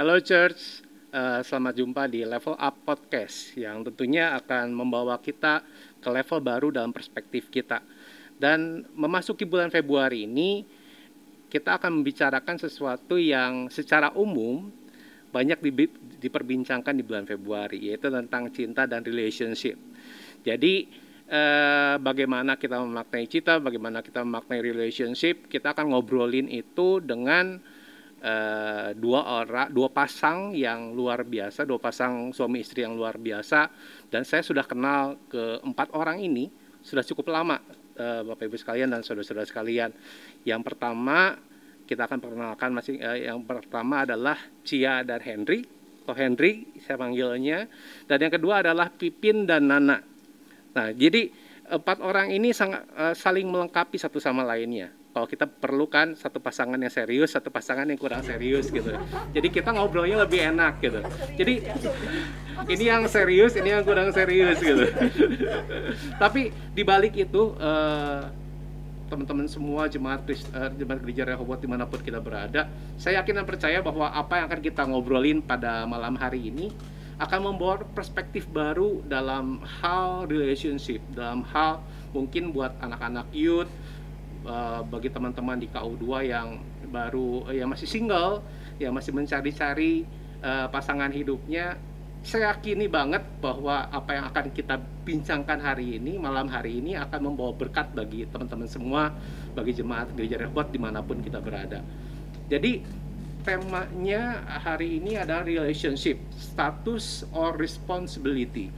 Hello Church, uh, selamat jumpa di Level Up Podcast yang tentunya akan membawa kita ke level baru dalam perspektif kita. Dan memasuki bulan Februari ini, kita akan membicarakan sesuatu yang secara umum banyak di, diperbincangkan di bulan Februari, yaitu tentang cinta dan relationship. Jadi, eh, bagaimana kita memaknai cinta, bagaimana kita memaknai relationship, kita akan ngobrolin itu dengan uh, dua orang, dua pasang yang luar biasa, dua pasang suami istri yang luar biasa, dan saya sudah kenal ke empat orang ini sudah cukup lama, uh, Bapak Ibu sekalian dan saudara-saudara sekalian. Yang pertama kita akan perkenalkan masing, uh, yang pertama adalah Cia dan Henry, atau Henry saya panggilnya, dan yang kedua adalah Pipin dan Nana. Nah, jadi empat orang ini sangat uh, saling melengkapi satu sama lainnya kalau kita perlukan satu pasangan yang serius, satu pasangan yang kurang serius gitu. Jadi kita ngobrolnya lebih enak gitu. Jadi ini yang serius, ini yang kurang serius gitu. Tapi di balik itu uh, teman-teman semua jemaat uh, jemaat gereja Rehoboth di mana pun kita berada, saya yakin dan percaya bahwa apa yang akan kita ngobrolin pada malam hari ini akan membawa perspektif baru dalam hal relationship, dalam hal mungkin buat anak-anak youth, uh, bagi teman-teman di KU2 yang baru yang masih single, yang masih mencari-cari uh, pasangan hidupnya, saya yakini banget bahwa apa yang akan kita bincangkan hari ini, malam hari ini akan membawa berkat bagi teman-teman semua, bagi jemaat gereja Rehoboth di mana pun kita berada. Jadi temanya hari ini adalah relationship, status or responsibility.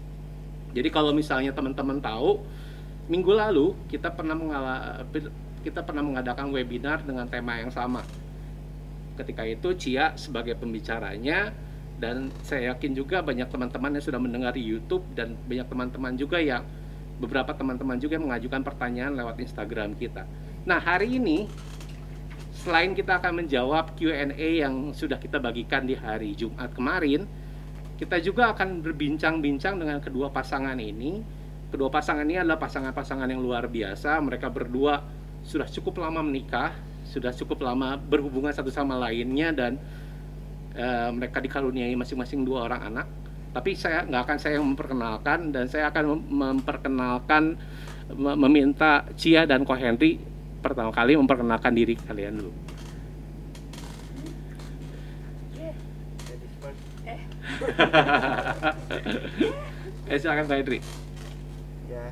Jadi kalau misalnya teman-teman tahu, minggu lalu kita pernah kita pernah mengadakan webinar dengan tema yang sama. Ketika itu Cia sebagai pembicaranya dan saya yakin juga banyak teman-teman yang sudah mendengar di YouTube dan banyak teman-teman juga yang beberapa teman-teman juga yang mengajukan pertanyaan lewat Instagram kita. Nah, hari ini selain kita akan menjawab Q&A yang sudah kita bagikan di hari Jumat kemarin, kita juga akan berbincang-bincang dengan kedua pasangan ini. Kedua pasangan ini adalah pasangan-pasangan yang luar biasa. Mereka berdua sudah cukup lama menikah, sudah cukup lama berhubungan satu sama lainnya dan uh, mereka dikaruniai masing-masing dua orang anak. Tapi saya nggak akan saya memperkenalkan dan saya akan memperkenalkan meminta Cia dan Ko Henry pertama kali memperkenalkan diri kalian dulu. eh silakan Pak Henry. Ya,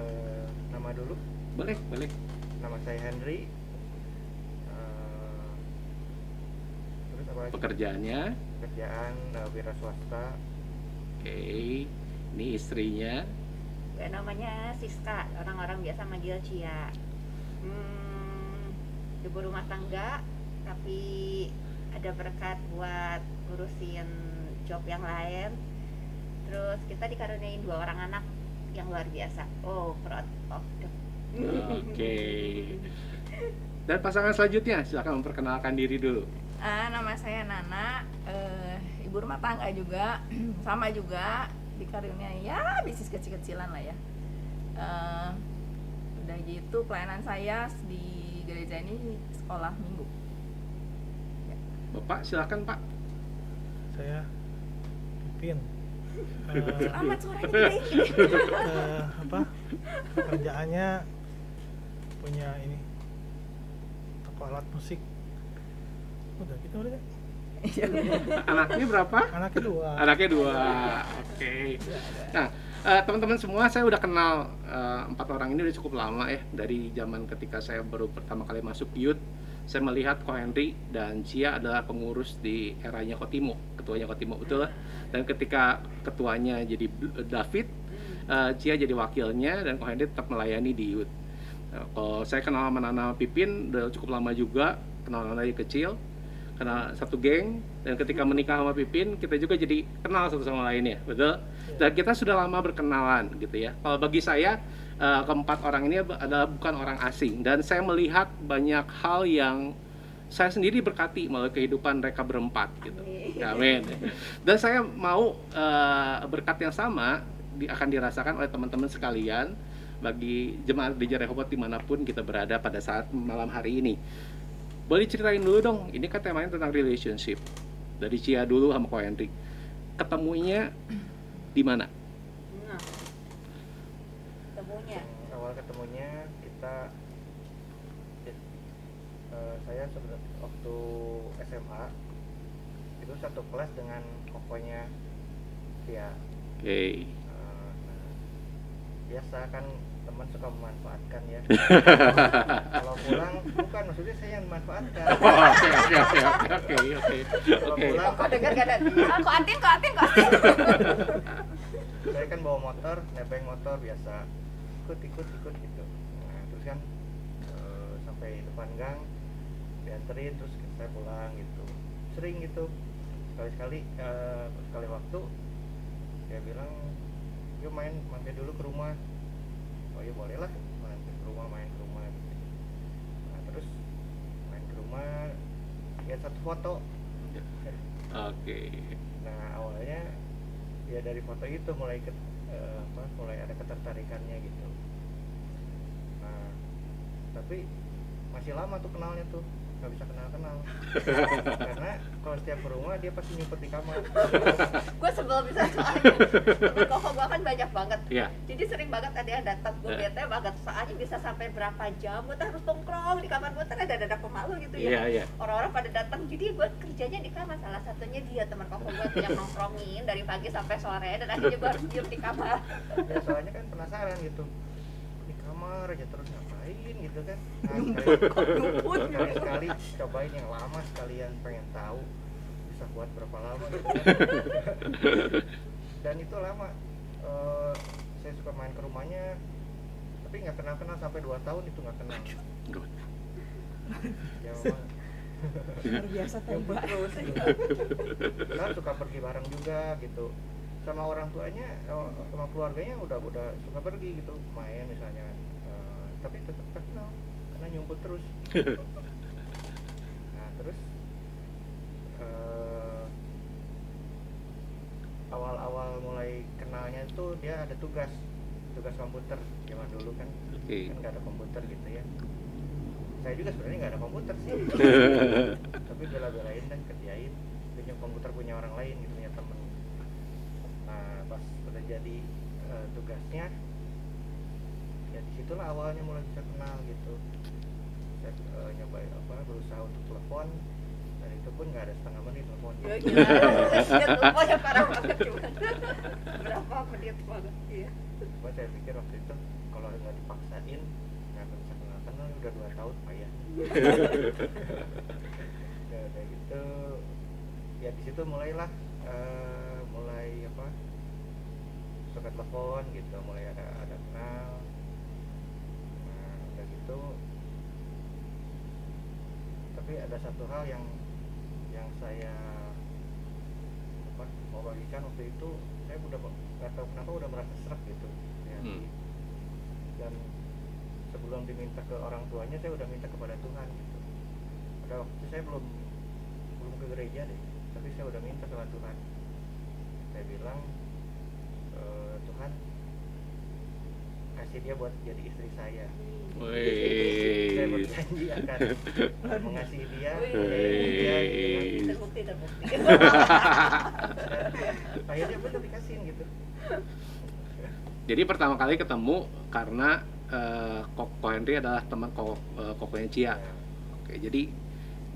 uh, nama dulu. Boleh, boleh saya Henry. Uh, terus apa lagi? pekerjaannya? Pekerjaan uh, wira swasta. Oke okay. ini istrinya? Ya, namanya Siska. Orang-orang biasa manggil Cia. Hmm, ibu rumah tangga tapi ada berkat buat ngurusin job yang lain. Terus kita dikaruniain dua orang anak yang luar biasa. Oh proud of the Oke. Dan pasangan selanjutnya silakan memperkenalkan diri dulu. Ah, nama saya Nana, uh, ibu rumah tangga juga, sama juga di karirnya ya bisnis kecil-kecilan lah ya. Uh, udah gitu pelayanan saya di gereja ini sekolah minggu. Ya. Bapak silakan Pak. Saya Pipin. Uh, Selamat sore uh, apa pekerjaannya punya ini toko alat musik. Udah kita udah anaknya berapa? Anaknya dua. Anaknya dua. Oke. Okay. nah uh, teman-teman semua saya udah kenal uh, empat orang ini udah cukup lama ya dari zaman ketika saya baru pertama kali masuk youth. Saya melihat Ko Henry dan Cia adalah pengurus di eranya Kotimo, ketuanya Kotimo betul? Dan ketika ketuanya jadi David, uh, Cia jadi wakilnya dan Ko Henry tetap melayani di youth. Ya, kalau saya kenal sama Nana Pipin udah cukup lama juga, kenal Nana dari kecil, kenal satu geng, dan ketika menikah sama Pipin kita juga jadi kenal satu sama lainnya, betul? Iya. Dan kita sudah lama berkenalan gitu ya. Kalau bagi saya uh, keempat orang ini adalah bukan orang asing dan saya melihat banyak hal yang saya sendiri berkati melalui kehidupan mereka berempat gitu. Amin. Dan saya mau uh, berkat yang sama akan dirasakan oleh teman-teman sekalian bagi jemaat gereja Rehoboth di mana pun kita berada pada saat malam hari ini. Boleh ceritain dulu dong, ini kan temanya tentang relationship. dari Cia dulu sama Ko Hendrik ketemunya di mana Nah, temunya. Yang awal ketemunya kita eh, saya sebenarnya waktu SMA itu satu kelas dengan kokonya dia oke Eh, nah, biasa kan teman suka memanfaatkan ya. Kalau pulang bukan maksudnya saya yang memanfaatkan. Oh, oke oke oke oke oke oke. Kalau oke. pulang Kok dengar gak ada? Ah, kok Atin kok Atin kok saya kan bawa motor nebeng motor biasa. Ikut ikut ikut gitu. Nah terus kan eh, sampai depan gang dianterin terus saya pulang gitu. Sering gitu. Sekali sekali sekali waktu dia bilang yuk main mampir dulu ke rumah ya boleh lah mampir ke rumah main ke rumah gitu. nah terus main ke rumah lihat satu foto oke Nah awalnya ya dari foto itu mulai ke, eh, apa mulai ada ketertarikannya gitu. Nah tapi masih lama tuh kenalnya tuh nggak bisa kenal kenal karena kalau setiap ke rumah dia pasti nyumpet di kamar. Gue sebel bisa soalnya. Temen koko gue kan banyak banget. Iya. jadi sering banget ada yang datang. Gue Eh. bete banget. Soalnya bisa sampai berapa jam gue harus tongkrong di kamar gue ada dada pemalu gitu ya. Iya iya. Orang-orang pada datang. Jadi gue kerjanya di kamar. Salah satunya dia teman koko gue tuh yang nongkrongin dari pagi sampai sore. Dan akhirnya gue harus diem di kamar. Ya soalnya kan penasaran gitu. Di kamar aja terus ngapain gitu kan. Nah, sekali, sekali sekali cobain yang lama sekalian pengen tahu bisa buat berapa lama gitu kan. dan itu lama. Eh, saya suka main ke rumahnya tapi nggak kenal kenal sampai 2 tahun itu nggak kenal. Ya memang luar biasa nyumput terus. Gitu. Kan suka pergi bareng juga gitu. Sama orang tuanya sama keluarganya udah udah suka pergi gitu main misalnya tapi tetap kenal karena nyumput terus. Nah terus eh, awal-awal mulai kenalnya itu dia ada tugas tugas komputer zaman dulu kan. Oke. Kan nggak ada komputer gitu ya. Saya juga sebenarnya nggak ada komputer sih. Tapi bela-belain dan kerjain punya komputer punya orang lain gitu punya temen. Nah pas udah jadi eh, tugasnya ya di situlah awalnya mulai bisa kenal gitu. Saya eh, nyoba apa berusaha untuk telepon dan itu pun nggak ada setengah menit teleponnya ya dia teleponnya parah banget berapa menit banget iya. Cuma saya pikir waktu itu kalau nggak dipaksain nggak akan bisa kenal. Kenal udah dua tahun payah ya. Udah gitu ya di situ mulailah eh, mulai apa suka telepon gitu mulai ada ada kenal gitu. Tapi ada satu hal yang yang saya apa mau bagikan waktu itu saya udah nggak tahu kenapa udah merasa serak gitu ya. Hmm. dan sebelum diminta ke orang tuanya saya udah minta kepada Tuhan gitu. Pada waktu itu saya belum belum ke gereja deh tapi saya udah minta sama Tuhan. Saya bilang "E, Tuhan kasih dia buat jadi istri saya. Saya Wih. berjanji akan mengasihi dia. Dia terbukti terbukti akhirnya bener dikasihin gitu. Jadi pertama kali ketemu karena eh, Koko Henry adalah teman Koko, eh, kokonya Cia. Oke, jadi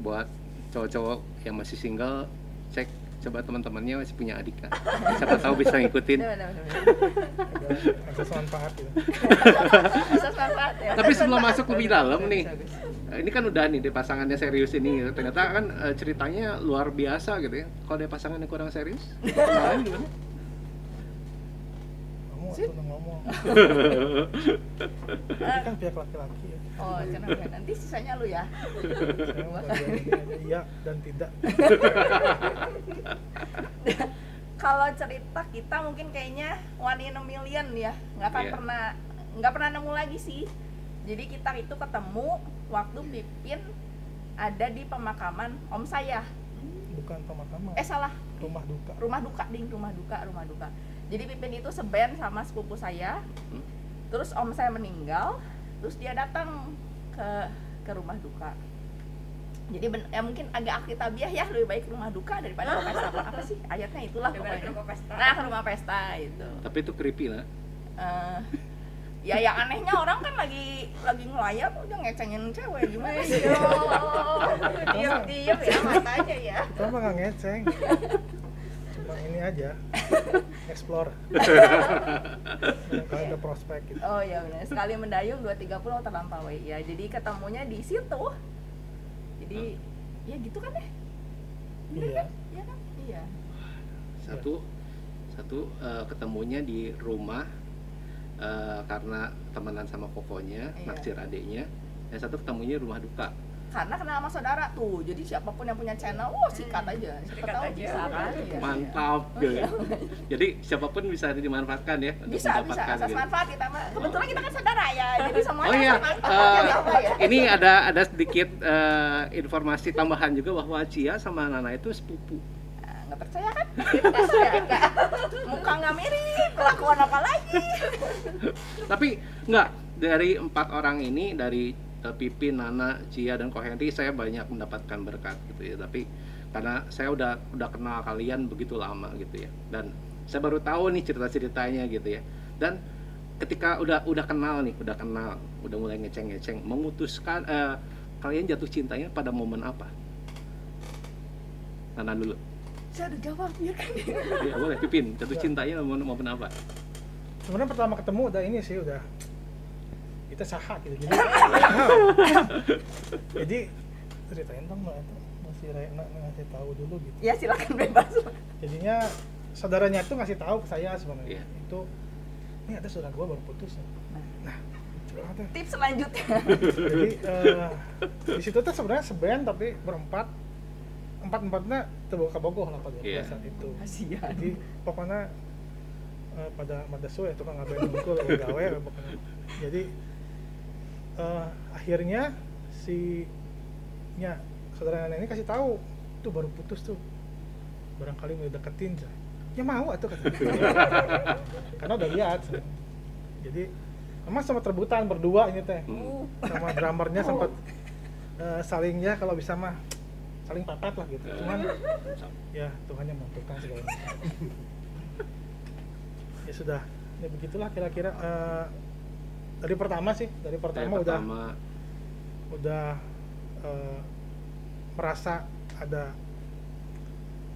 buat cowok-cowok yang masih single, cek coba teman-temannya masih punya adik kan. Siapa tahu bisa ngikutin. Ada akses manfaat gitu Bisa manfaat ya Tapi sebelum masuk lebih dalam nih, ini kan udah nih deh pasangannya serius ini. gitu. Ternyata kan eh, ceritanya luar biasa gitu ya. Kalau ada pasangan yang kurang serius, gimana? Kamu waktu udah ngomong. Ah, kan pihak laki-laki ya. Oh kenapa nanti sisanya lu ya. Ini iya dan tidak. Kalau cerita kita mungkin kayaknya one in a million ya. Nggak akan Iya. pernah nggak pernah nemu lagi sih. Jadi kita itu ketemu waktu Pipin ada di pemakaman om saya. Bukan pemakaman. Eh salah. Rumah duka. Rumah duka ding. Rumah duka rumah duka jadi Pipin itu seben sama sepupu saya. Hmm. terus om saya meninggal terus dia datang ke ke rumah duka. Jadi ben- ya mungkin agak akitabiah ya lebih baik rumah duka daripada rumah pesta apa, apa sih? Ayatnya itulah Daripada pokoknya. rumah pesta. nah rumah pesta itu Tapi itu creepy lah. Eh, ya yang anehnya orang kan lagi lagi ngelayap udah ngecengin cewek gimana sih? Diam diam ya matanya ya. Kita mah nggak ngeceng ini aja. Explore. Kalau ada prospek gitu. Oh iya benar. Sekali mendayung 230 terlampaui ya jadi ketemunya di situ. Jadi ya gitu kan ya? Iya. iya kan? Iya. Satu satu eh, ketemunya di rumah eh, karena temenan sama kokonya, Iya. naksir adiknya. Yang satu ketemunya di rumah duka. Karena kenal sama saudara tuh. Jadi siapa pun yang punya channel wah sikat aja. Siapa Sikat tahu aja. bisa kan? Iya, Mantap gitu. Jadi siapa pun bisa dimanfaatkan ya untuk bisa bisa. asas gitu. manfaat kita. Mah kebetulan kita kan saudara ya. Jadi semuanya Oh iya, eh, sama ya. ini ada ada sedikit eh, informasi tambahan juga bahwa Cia sama Nana itu sepupu. Nah, nggak percaya kan? Ya, enggak. muka nggak mirip kelakuan apa lagi? Tapi enggak dari empat orang ini dari Pipin, Nana, Cia dan Ko Henry saya banyak mendapatkan berkat gitu ya. Tapi karena saya udah udah kenal kalian begitu lama gitu ya. Dan saya baru tahu nih cerita-ceritanya gitu ya. Dan ketika udah udah kenal nih, udah kenal, udah mulai ngeceng-ngeceng, memutuskan eh, kalian jatuh cintanya pada momen apa? Nana dulu. saya udah jawab ya kan Ya boleh Pipin, jatuh cintanya momen momen apa? sebenarnya pertama ketemu udah ini sih udah kita sahak gitu jadi jadi ceritain dong mbak itu masih Rena ngasih tahu dulu gitu. Ya silakan bebas. Jadinya saudaranya itu ngasih tahu ke saya sebenarnya. Iya. itu ini ada saudara gua baru putus ya. nah. Deh. tips selanjutnya. Jadi eh, di situ tuh sebenarnya seband tapi berempat. Empat empatnya terbuka bogoh lah pada Iya. saat itu. Kasihan. Jadi pokoknya eh, pada pada suwe itu kan ngapain mukul gawe pokoknya. Jadi eh, akhirnya si nya saudara nenek ini kasih tahu tuh baru putus tuh. Barangkali mau deketin Cah. ya mau kata karena udah lihat. Jadi memang sama terbutan berdua ini teh. Hmm. sama drummernya sempat eh, saling ya kalau bisa mah saling papat lah gitu. Cuman ya Tuhan yang menentukan segala macam. Ya sudah. Ya begitulah kira-kira eh, dari pertama sih dari pertama, Dari udah pertama. udah eh, merasa ada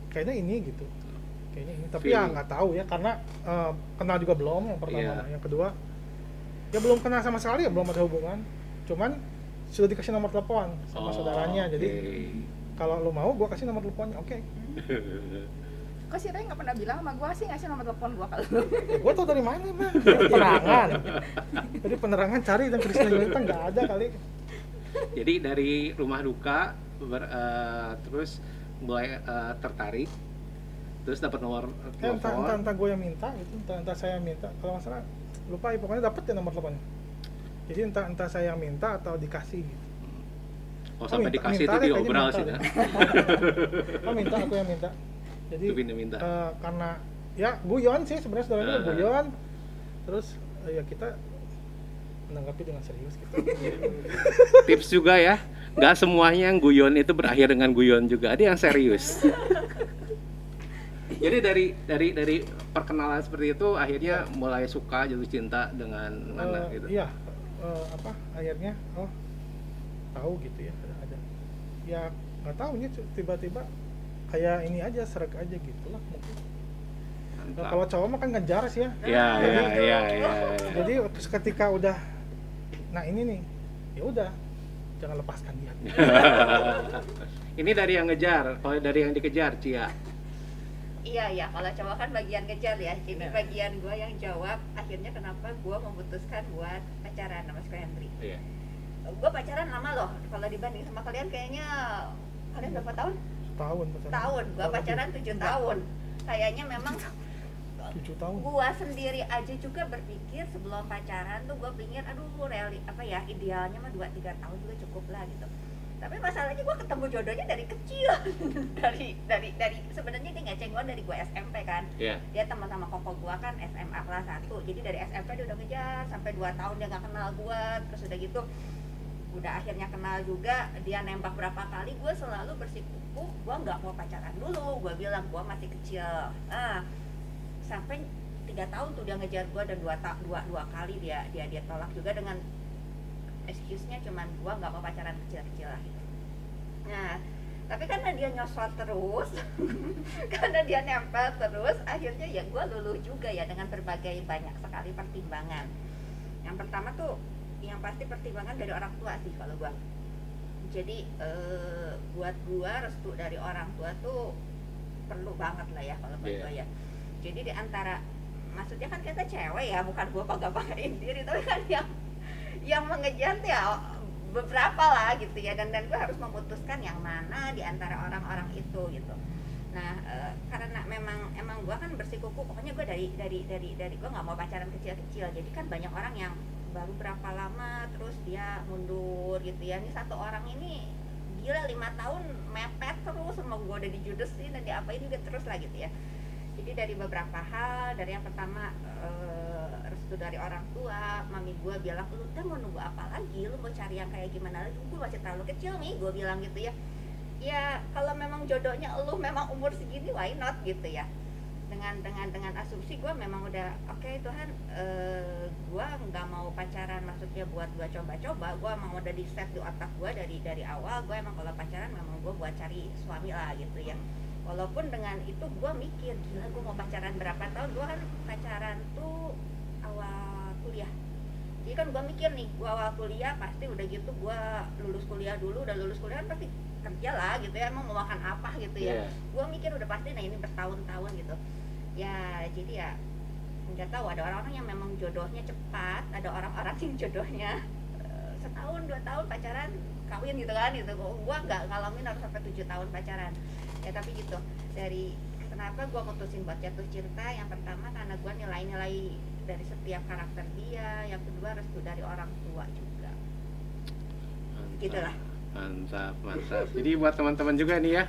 kayaknya ini gitu. Kayaknya ini. Tapi ya Feeling. nggak tahu ya karena eh, kenal juga belum yang pertama. Iya. yang kedua ya belum kenal sama sekali ya belum ada hubungan. Cuman sudah dikasih nomor telepon sama Oh, saudaranya. Jadi kalau lo mau gua kasih nomor teleponnya oke kok si Ray nggak pernah bilang sama gua sih ngasih nomor telepon gua kalau gua tau dari mana dari penerangan. Jadi penerangan cari dan Krishna Yunita nggak ada kali. Jadi dari rumah duka ber- eh, terus mulai eh, tertarik, terus dapat nomor ya, entah, entah, telepon. entah gue yang minta gitu entah, entah saya yang minta. Kalau nggak salah lupa ya pokoknya dapet ya nomor teleponnya. Jadi entah entah saya yang minta atau dikasih gitu. Oh sampai minta- dikasih minta itu deh, diobral sih. deh. oh minta aku yang minta jadi Itu pindah minta. eh, karena ya guyon sih sebenarnya saudaranya Ah. guyon terus eh, ya kita menanggapi dengan serius gitu Tips juga ya, nggak semuanya yang guyon itu berakhir dengan guyon juga. Ada yang serius. Jadi dari dari dari perkenalan seperti itu akhirnya mulai suka jatuh cinta dengan Nana Eh, gitu. iya eh, apa akhirnya oh tahu gitu ya ada, ada. ya nggak tahu nih tiba-tiba kayak ini aja serak aja gitu lah mungkin Nah, kalau cowok mah kan ngejar sih ya Ya ya ya ya. ya. jadi ketika udah nah ini nih ya udah jangan lepaskan dia Ini dari yang ngejar, kalau dari yang dikejar, Cia. Iya iya, kalau cowok kan bagian kejar ya. Ini Iya. bagian gue yang jawab. Akhirnya kenapa gue memutuskan buat pacaran sama si Henry. Iya. Gue pacaran lama loh. Kalau dibanding sama kalian kayaknya kalian berapa tahun? Tahun pacaran. Tahun. Tahun pacaran tujuh tahun. Kayaknya memang tujuh tahun gua sendiri aja juga berpikir sebelum pacaran tuh gue pikir aduh reali apa ya idealnya mah 2 3 tahun juga cukup lah gitu tapi masalahnya gue ketemu jodohnya dari kecil dari dari dari sebenarnya dia ngeceng gue dari gue SMP kan Iya. dia teman sama koko gue kan SMA kelas 1 jadi dari SMP dia udah ngejar sampai 2 tahun dia nggak kenal gue terus udah gitu udah akhirnya kenal juga dia nembak berapa kali gue selalu bersikukuh gue nggak mau pacaran dulu. Gue bilang gue masih kecil. Ah sampai tiga tahun tuh dia ngejar gue dan dua, dua dua kali dia dia dia tolak juga dengan excuse-nya cuman gue nggak mau pacaran kecil-kecil lah. Gitu. nah tapi karena dia nyosor terus karena dia nempel terus akhirnya ya gue luluh juga ya dengan berbagai banyak sekali pertimbangan. Yang pertama tuh yang pasti pertimbangan dari orang tua sih kalau gue jadi eh, buat gue restu dari orang tua tuh perlu banget lah ya kalau buat Iya. gue ya. Jadi di antara maksudnya kan kita cewek ya bukan gue bangga banggain diri tapi kan yang yang mengejar tuh ya beberapa lah gitu ya. Dan dan gue harus memutuskan yang mana di antara orang-orang itu gitu. Nah eh, karena memang emang gue kan bersikukuh pokoknya gue dari dari dari dari gue nggak mau pacaran kecil-kecil. Jadi kan banyak orang yang baru berapa lama terus dia mundur gitu ya. Ini satu orang ini gila lima tahun mepet terus sama gue udah dijudesin dan diapain juga terus lah gitu ya. Jadi dari beberapa hal dari yang pertama eh, restu dari orang tua mami gue bilang lu kan mau nunggu apa lagi? Lu mau cari yang kayak gimana lagi? Gue masih terlalu kecil nih gue bilang gitu ya. Ya kalau memang jodohnya lu memang umur segini why not gitu ya dengan dengan dengan asumsi gue memang udah oke Tuhan eh, gue nggak mau pacaran maksudnya buat gue coba-coba gue emang udah di set di otak gue dari dari awal gue emang kalau pacaran memang gue buat cari suami lah gitu ya walaupun dengan itu gue mikir gila gue mau pacaran berapa tahun? Gue kan pacaran tuh awal kuliah. Jadi kan gue mikir nih gue awal kuliah pasti udah gitu gue lulus kuliah dulu udah lulus kuliah kan pasti kerja lah gitu ya emang mau makan apa gitu ya. Iya. gue mikir udah pasti nah ini bertahun-tahun gitu ya jadi ya nggak tahu ada orang-orang yang memang jodohnya cepat ada orang-orang yang jodohnya eh, setahun dua tahun pacaran kawin gitu kan gitu gue nggak ngalamin harus sampai tujuh tahun pacaran ya tapi gitu dari kenapa gue mutusin buat jatuh cinta yang pertama karena gue nilai-nilai dari setiap karakter dia yang kedua restu dari orang tua juga Mantap. Gitulah. Mantap, mantap. Jadi buat teman-teman juga nih ya,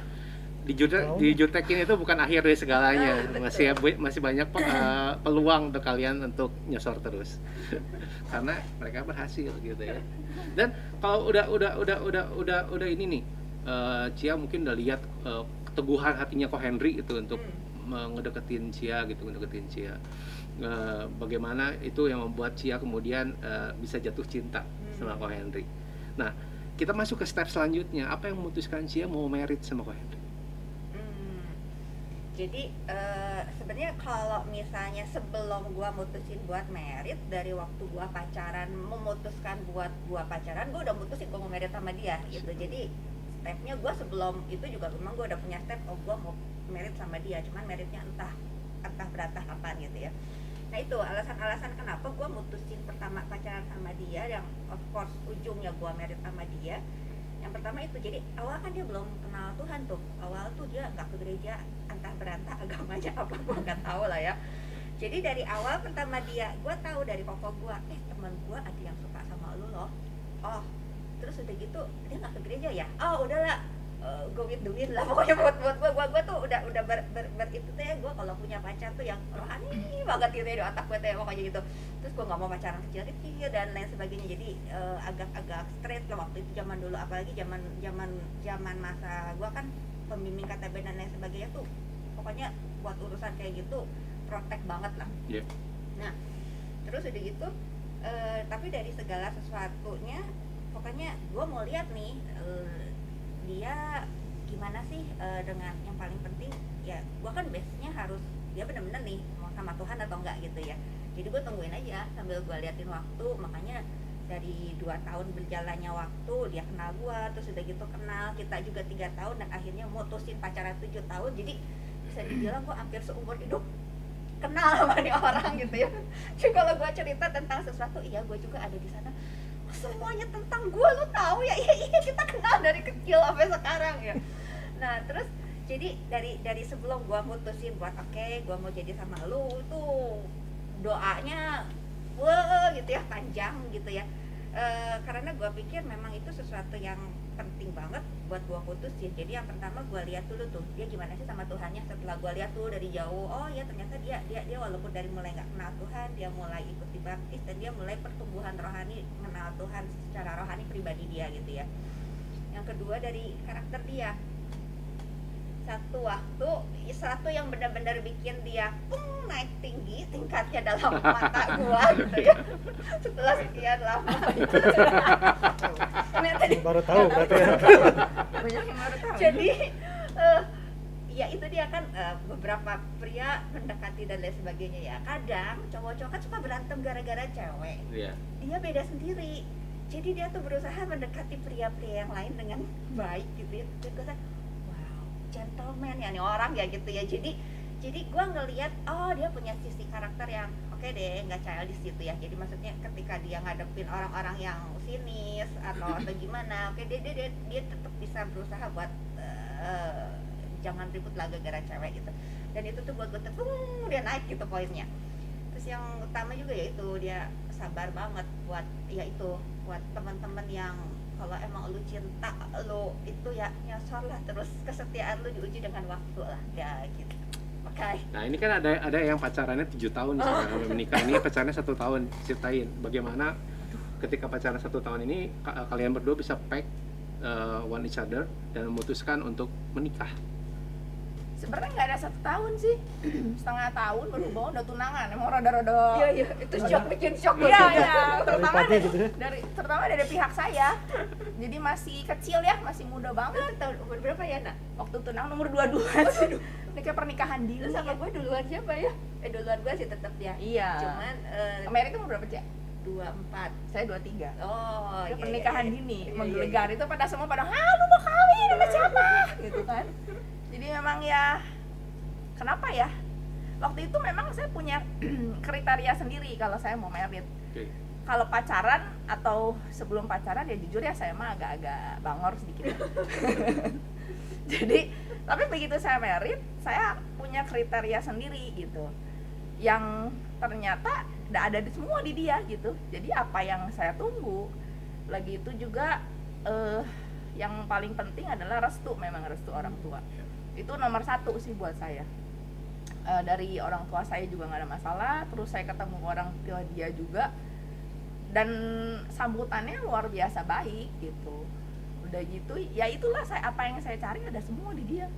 di jutek, di jutekin itu bukan akhir dari segalanya. Ah. Masih masih banyak pe- eh, peluang untuk kalian untuk nyosor terus. Karena mereka berhasil gitu ya. Dan kalau udah udah udah udah udah udah ini nih, eh, Cia mungkin udah lihat eh, keteguhan hatinya Ko Henry itu untuk Hmm. ngedeketin Cia gitu, ngedeketin Cia. Eh, bagaimana itu yang membuat Cia kemudian eh, bisa jatuh cinta sama Hmm. Ko Henry. Nah, kita masuk ke step selanjutnya. Apa yang memutuskan Cia mau merit sama Ko Henry? Jadi eh, sebenarnya kalau misalnya sebelum gua mutusin buat merit dari waktu gua pacaran memutuskan buat gua pacaran, gua udah mutusin gua mau merit sama dia gitu. Jadi stepnya gua sebelum itu juga memang gua udah punya step oh gua mau merit sama dia, cuman meritnya entah entah berantah kapan gitu ya. Nah itu alasan-alasan kenapa gua mutusin pertama pacaran sama dia yang of course ujungnya gua merit sama dia yang pertama itu jadi awal kan dia belum kenal Tuhan tuh. Awal tuh dia nggak ke gereja entah berantah agamanya apa gua nggak tahu lah ya. Jadi dari awal pertama dia gua tahu dari koko gua eh teman gua ada yang suka sama lu loh. Oh terus udah gitu dia nggak ke gereja ya? Oh udahlah uh, go with the wind lah pokoknya buat buat gua gua, gua tuh udah udah ber, ber, ber- itu tuh ya gua kalau punya pacar tuh yang rohani banget gitu ya di otak gua tuh ya pokoknya gitu terus gue nggak mau pacaran kecil-kecil dan lain sebagainya jadi eh, agak-agak straight lah waktu itu zaman dulu apalagi zaman zaman zaman masa gue kan pembimbing KTB dan lain sebagainya tuh pokoknya buat urusan kayak gitu protek banget lah Iya. nah terus udah gitu eh, tapi dari segala sesuatunya pokoknya gue mau lihat nih eh, dia gimana sih eh, dengan yang paling penting ya gue kan base-nya harus dia bener-bener nih mau sama Tuhan atau enggak gitu ya. Jadi gue tungguin aja sambil gue liatin waktu makanya dari dua tahun berjalannya waktu dia kenal gue terus udah gitu kenal kita juga tiga tahun dan akhirnya mutusin pacaran tujuh tahun. Jadi bisa dibilang gue hampir seumur hidup kenal sama orang gitu ya. Jadi kalau gue cerita tentang sesuatu iya gue juga ada di sana. "Oh, semuanya tentang gue lu tahu ya? Iya iya kita kenal dari kecil sampai sekarang ya. Nah terus jadi dari dari sebelum gua mutusin buat oke gua mau jadi sama lu tuh doanya wah gitu ya panjang gitu ya Eh, karena gua pikir memang itu sesuatu yang penting banget buat gua putusin jadi yang pertama gua lihat dulu tuh dia gimana sih sama Tuhannya setelah gua lihat tuh dari jauh. Oh ya ternyata dia dia dia walaupun dari mulai nggak kenal Tuhan dia mulai ikut dibaptis dan dia mulai pertumbuhan rohani mengenal Tuhan secara rohani pribadi dia gitu ya. Yang kedua dari karakter dia satu waktu satu yang benar-benar bikin dia pung, naik tinggi tingkatnya dalam mata gua. Gitu ya setelah sekian lama. Ternyata dia baru tahu berarti ya. banyak yang baru tahu. Jadi eh, ya itu dia kan eh, beberapa pria mendekati dan lain sebagainya ya. Kadang cowok-cowok kan suka berantem gara-gara cewek. Iya. dia beda sendiri. Jadi dia tuh berusaha mendekati pria-pria yang lain dengan baik gitu ya. Wow gentleman ya nih orang ya gitu ya. Jadi jadi gue ngelihat oh dia punya sisi karakter yang oke deh nggak childish gitu ya. Jadi maksudnya ketika dia ngadepin orang-orang yang sinis atau atau gimana oke dia dia dia, dia tetap bisa berusaha buat eh, jangan ribut lah gara-gara cewek gitu. Dan itu tuh buat gue tuh dia naik gitu poinnya. Terus yang utama juga ya itu dia sabar banget buat ya itu buat teman-teman yang kalau emang lu cinta lu itu ya nyosor lah. Terus kesetiaan lu diuji dengan waktu lah. Ya gitu. Oke Nah ini kan ada ada yang pacarannya tujuh tahun sekarang sampai menikah. Ini pacarnya satu tahun. Ceritain bagaimana ketika pacaran satu tahun ini ka- kalian berdua bisa pack uh, one each other dan memutuskan untuk menikah. Sebenarnya nggak ada satu tahun sih setengah tahun baru bawa udah tunangan emang rada-rada iya iya itu shock bikin shock Iya, iya, terutama dari, gitu ya. dari terutama dari pihak saya. Jadi masih kecil ya, masih muda banget. tahun umur berapa ya nak Waktu tunang nomor 22 Ini kayak pernikahan dini. lu sama gue duluan siapa ya eh duluan gue sih tetap ya Iya. cuman eh, Amerika umur berapa, Cak? dua empat Saya 23. oh Itu iya, pernikahan iya, dini, iya, iya, menggelegar itu pada semua pada, "Ah, lu mau kawin sama siapa?" gitu kan. Jadi memang ya kenapa ya? Waktu itu memang saya punya kriteria sendiri kalau saya mau merit. Oke. kalau pacaran atau sebelum pacaran ya jujur ya saya mah agak-agak bangor sedikit jadi tapi begitu saya merit saya punya kriteria sendiri gitu yang ternyata tidak ada di semua di dia gitu jadi apa yang saya tunggu lagi itu juga eh, yang paling penting adalah restu memang restu orang tua itu nomor satu sih buat saya. Eh, dari orang tua saya juga nggak ada masalah terus saya ketemu orang tua dia juga dan sambutannya luar biasa baik gitu. Udah gitu ya itulah saya apa yang saya cari ada semua di dia.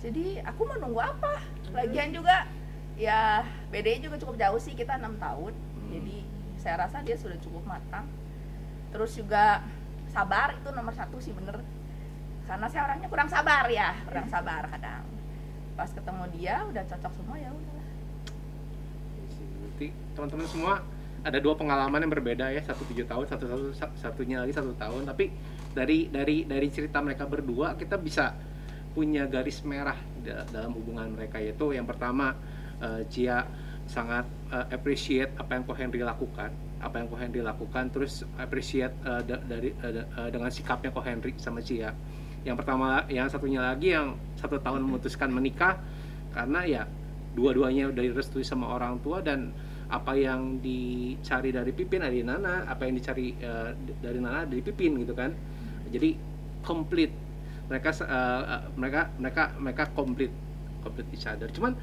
Jadi aku mau nunggu apa? Lagian juga ya bedanya juga cukup jauh sih kita enam tahun. Hmm. jadi saya rasa dia sudah cukup matang. Terus juga sabar itu nomor satu sih bener karena saya orangnya kurang sabar ya kurang sabar kadang. Pas ketemu dia udah cocok semua ya udah Berarti teman-teman semua ada dua pengalaman yang berbeda ya satu tujuh tahun satu satu satunya lagi satu tahun. Tapi dari dari dari cerita mereka berdua kita bisa punya garis merah da- dalam hubungan mereka yaitu yang pertama Cia sangat eh, appreciate apa yang Ko Henry lakukan apa yang Ko Henry lakukan. Terus appreciate da- dari da- eh, dengan sikapnya Ko Henry sama Cia yang pertama yang satunya lagi yang satu tahun memutuskan menikah karena ya dua-duanya udah direstui sama orang tua dan apa yang dicari dari Pipin ada di Nana apa yang dicari d- dari Nana ada di Pipin gitu kan. Jadi komplit. Mereka eh, mereka mereka mereka komplit komplit each other. Cuman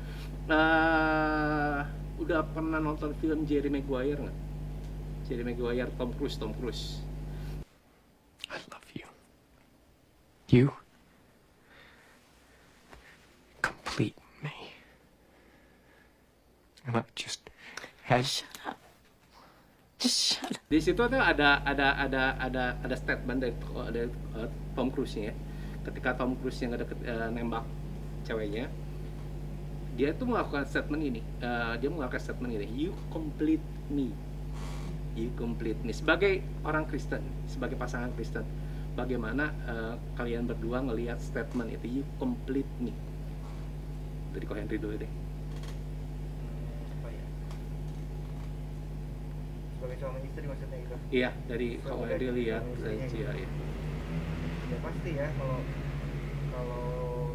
eh, udah pernah nonton film Jerry Maguire nggak? Jerry Maguire Tom Cruise Tom Cruise. I love you. You complete me. And I just had Just shut up. di situ tuh ada ada ada ada ada statement dari, dari uh, Tom Cruise ya. Ketika Tom Cruise yang ada nembak ceweknya dia tuh melakukan statement ini uh, dia melakukan statement ini. You complete me. You complete me. Sebagai orang Kristen sebagai pasangan Kristen bagaimana uh, kalian berdua ngelihat statement itu. You complete me. Dari Ko Henry dulu deh. Hmm, apa ya? Sebagai suami istri maksudnya gitu? Iya dari Ko Henry lihat dari Cia ya. ya pasti ya kalau kalau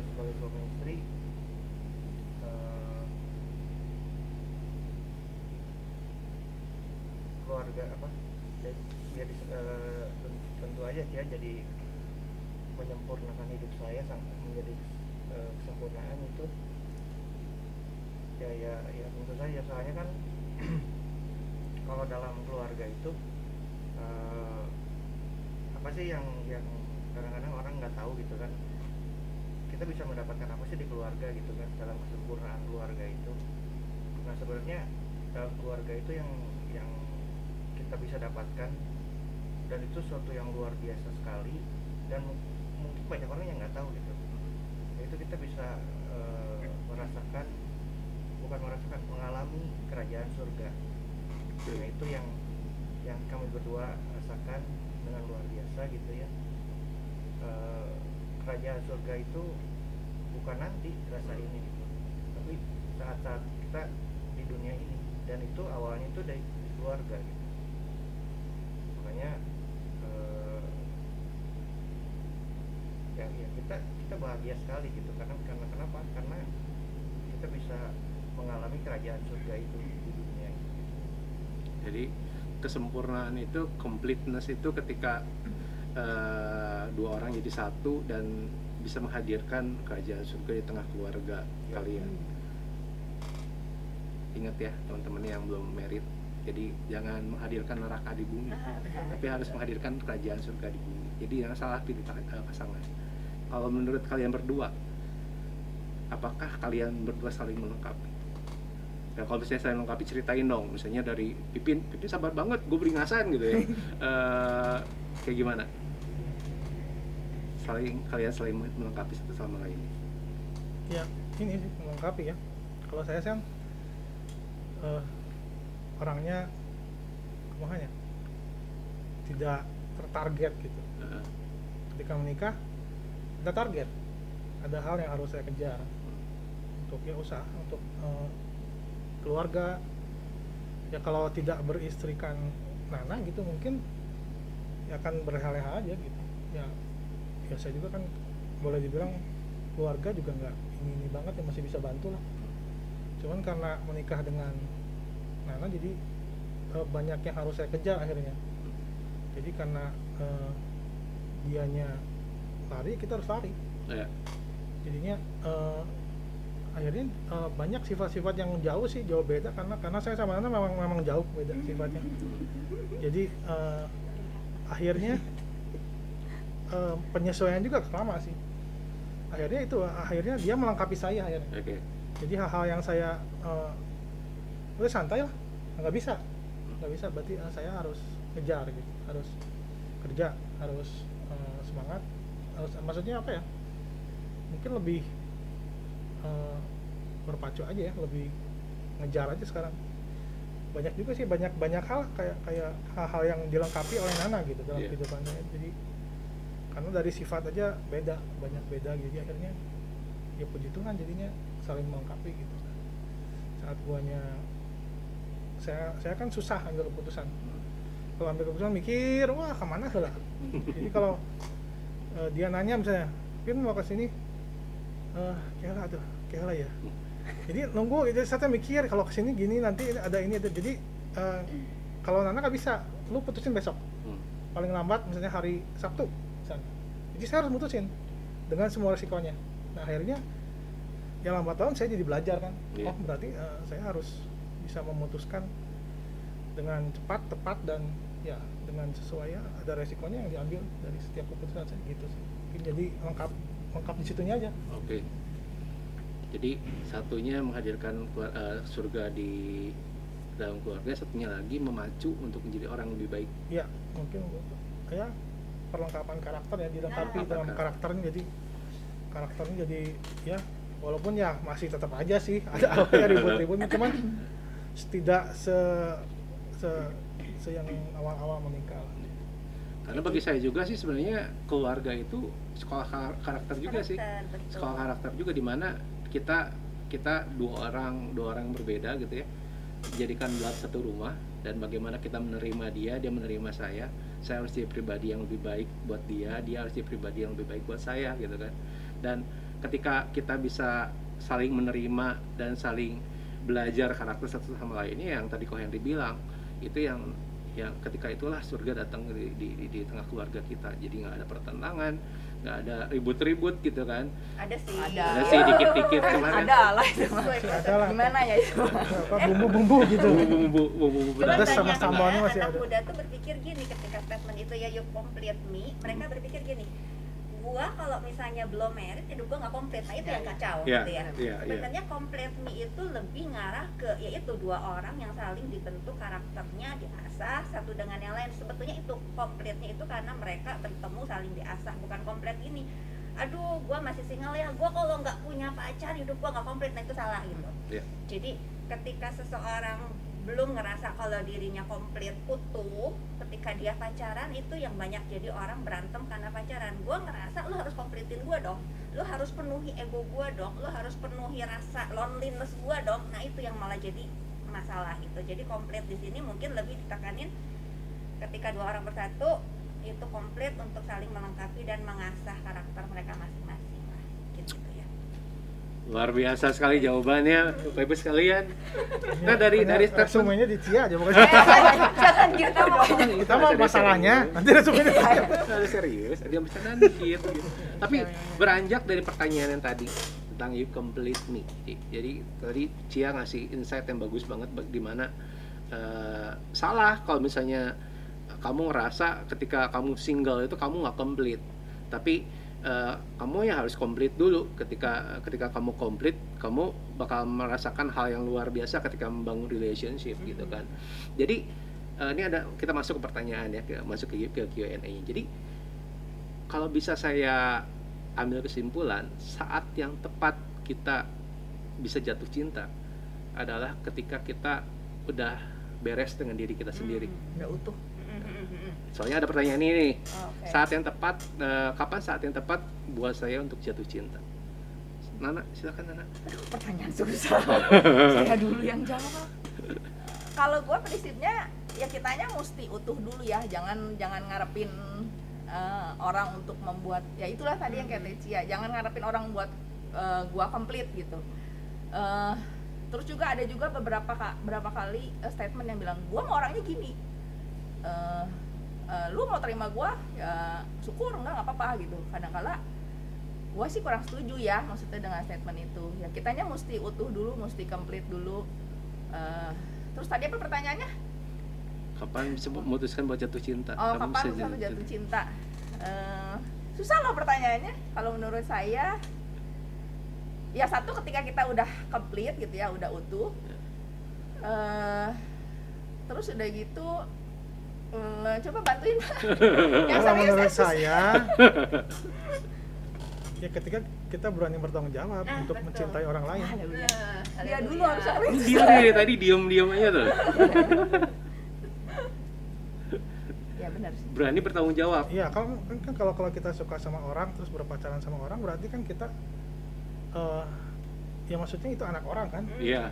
sebagai suami istri eh, keluarga apa ya, jadi menyempurnakan hidup saya sampai menjadi eh, kesempurnaan itu ya ya ya tentu saja soalnya kan kalau dalam keluarga itu eh, apa sih yang yang kadang-kadang orang nggak tahu gitu kan? Kita bisa mendapatkan apa sih di keluarga gitu kan? Dalam kesempurnaan keluarga itu. Nah sebenarnya dalam keluarga itu yang yang kita bisa dapatkan dan itu suatu yang luar biasa sekali. Dan mu- mungkin banyak orang yang nggak tahu gitu. Itu kita bisa eh, merasakan bukan merasakan mengalami kerajaan surga. Nah itu yang yang kami berdua rasakan dengan luar biasa gitu ya. Eh, kerajaan surga itu bukan nanti rasa ini gitu. Tapi saat-saat kita di dunia ini. Dan itu awalnya itu dari keluarga gitu. Makanya eh, ya, ya kita kita bahagia sekali gitu karena karena kenapa karena kita bisa mengalami kerajaan surga itu di dunia ini Jadi kesempurnaan itu, completeness itu ketika eh, dua orang jadi satu dan bisa menghadirkan kerajaan surga di tengah keluarga Ya. kalian. Ingat ya teman-teman yang belum merit. Jadi jangan menghadirkan neraka di bumi, tapi harus menghadirkan kerajaan surga di bumi. Jadi jangan salah pilih eh, pasangan. Kalau menurut kalian berdua, apakah kalian berdua saling melengkapi? Ya kalau misalnya saling melengkapi ceritain dong, misalnya dari Pipin, Pipin sabar banget, gue beringasan gitu ya. Eh, kayak gimana? Saling kalian saling melengkapi satu sama lain. ya ini sih melengkapi ya kalau saya sih kan eh, orangnya makanya tidak tertarget gitu Eh, ketika menikah ada target ada hal yang harus saya kejar untuk ya usaha untuk eh, keluarga. Ya kalau tidak beristrikan Nana gitu mungkin ya akan berleha-leha aja gitu. Ya ya saya juga kan boleh dibilang keluarga juga nggak ini ini banget ya masih bisa bantu lah. Cuman karena menikah dengan Nana jadi eh, banyak yang harus saya kejar akhirnya. Jadi karena eh, dianya lari kita harus lari. Ya. jadinya eh, akhirnya eh, banyak sifat-sifat yang jauh sih jauh beda karena karena saya sama Nana memang memang jauh beda sifatnya. Jadi eh, akhirnya eh, penyesuaian juga lama sih. Akhirnya itu akhirnya dia melengkapi saya akhirnya. Oke. jadi hal-hal yang saya eh, udah santai lah nggak bisa. Nggak bisa berarti eh, saya harus ngejar gitu harus kerja harus eh, semangat maksudnya apa ya? Mungkin lebih eh, berpacu aja ya lebih ngejar aja sekarang. Banyak juga sih banyak banyak hal kayak kayak hal-hal yang dilengkapi oleh Nana gitu dalam Iya. kehidupan saya jadi karena dari sifat aja beda banyak beda. Jadi akhirnya ya puji Tuhan jadinya saling melengkapi gitu. Saat guanya saya saya kan susah ambil keputusan. Kalau ambil keputusan mikir wah ke mana lah? Jadi kalau eh, dia nanya misalnya Pin mau ke sini eh kira tuh kira ya jadi nunggu itu saya mikir kalau ke sini gini nanti ada ini ada jadi eh, kalau Nana nggak bisa lu putusin besok Hmm. paling lambat misalnya hari Sabtu misalnya. jadi saya harus mutusin dengan semua resikonya nah akhirnya ya lambat tahun saya jadi belajar kan Iya. oh berarti eh, saya harus bisa memutuskan dengan cepat tepat dan ya dengan sesuai ya ada resikonya yang diambil dari setiap keputusan saya gitu sih jadi lengkap lengkap di situnya aja Oke. Jadi satunya menghadirkan eh, surga di dalam keluarga, satunya lagi memacu untuk menjadi orang yang lebih baik. ya mungkin ya perlengkapan karakter ya dilengkapi Perlengkapan dalam karakter. karakternya jadi karakternya jadi ya walaupun ya masih tetap aja sih ada apa ya ribut-ribut cuman tidak se se, se yang awal-awal menikah. Karena bagi saya juga sih sebenarnya keluarga itu sekolah kar- karakter juga sih. Betul. Sekolah karakter juga di mana kita kita dua orang dua orang yang berbeda gitu ya dijadikan dalam satu rumah dan bagaimana kita menerima dia dia menerima saya saya harus jadi pribadi yang lebih baik buat dia dia harus jadi pribadi yang lebih baik buat saya gitu kan dan ketika kita bisa saling menerima dan saling belajar karakter satu sama lainnya yang tadi Ko Henry bilang itu yang yang ketika itulah surga datang di, di, di, di tengah keluarga kita. Jadi nggak ada pertentangan nggak ada ribut-ribut gitu kan. Ada sih. Ada. ada sih dikit-dikit kemarin. Ada lah itu. Ada lah. gimana ya itu? Bumbu-bumbu gitu? Bumbu-bumbu bumbu-bumbu. Pedas sama sambalnya masih anak ada. muda tuh berpikir gini ketika statement itu ya you complete me, mereka berpikir gini, gua kalau misalnya belum merit hidup gua nggak komplit, nah itu yang kacau Iya, gitu ya. iya, iya. Sebenarnya complete me itu lebih ngarah ke yaitu dua orang yang saling dibentuk karakternya diasah satu dengan yang lain. Sebetulnya itu completenya itu karena mereka bertemu saling diasah, bukan komplit ini. Aduh, gua masih single ya. Gua kalau nggak punya pacar hidup gua nggak komplit, nah itu salah gitu. Iya. Jadi ketika seseorang belum ngerasa kalau dirinya komplit utuh, ketika dia pacaran itu yang banyak jadi orang berantem karena pacaran. Gua ngerasa lu harus komplitin gua dong, lu harus penuhi ego gua dong, lu harus penuhi rasa loneliness gua dong. Nah itu yang malah jadi masalah itu. Jadi komplit di sini mungkin lebih ditekanin ketika dua orang bersatu itu komplit untuk saling melengkapi dan mengasah karakter mereka masing-masing. Luar biasa sekali jawabannya bapak ibu sekalian. Nah dari dari statement resumenya di Cia aja bukan jangan gitu dong. Kita mah masalahnya nanti resumenya ada serius ada yang bercanda dikit gitu. tapi beranjak dari pertanyaan yang tadi tentang you complete me. Jadi tadi Cia ngasih insight yang bagus banget di mana eh, salah kalau misalnya kamu ngerasa ketika kamu single itu kamu nggak komplit tapi eh, kamu yang harus komplit dulu. Ketika ketika kamu komplit kamu bakal merasakan hal yang luar biasa ketika membangun relationship gitu kan. Jadi eh, ini ada kita masuk ke pertanyaan ya ke- masuk ke, ke Q&A jadi kalau bisa saya ambil kesimpulan saat yang tepat kita bisa jatuh cinta adalah ketika kita udah beres dengan diri kita sendiri. Udah utuh soalnya ada pertanyaan ini nih. Oke. saat yang tepat eh, kapan saat yang tepat buat saya untuk jatuh cinta? Nana silakan Nana. Pertanyaan susah. Saya dulu yang jawab. Kalau gue prinsipnya ya kitanya mesti utuh dulu ya. Jangan jangan ngarepin eh, orang untuk membuat ya itulah tadi yang kayak Cia jangan ngarepin orang buat eh, gua komplit gitu. Eh, terus juga ada juga beberapa beberapa kali statement yang bilang gua mau orangnya gini. Eh, eh, lu mau terima gua ya syukur enggak nggak apa-apa gitu. Kadang-kala gue sih kurang setuju ya maksudnya dengan statement itu. Ya kitanya mesti utuh dulu mesti komplit dulu. Eh, terus tadi apa pertanyaannya? Kapan bisa memutuskan buat jatuh cinta? Oh Kamu kapan bisa satu jatuh cinta? Eh, susah loh pertanyaannya kalau menurut saya. Ya satu ketika kita udah komplit gitu ya udah utuh. Eh, terus udah gitu eh, coba bantuin. Yang Kalau serius menurut ya, saya ya ketika kita berani bertanggung jawab Nah, untuk betul. mencintai orang lain. Haleluya. Nah, dia dulu harus harus Ini dia dari tadi diem-diem aja tuh. Ya benar sih. Berani bertanggung jawab Iya, kalau kan, kan kalau kalau kita suka sama orang terus berpacaran sama orang berarti kan kita eh ya maksudnya itu anak orang kan. iya.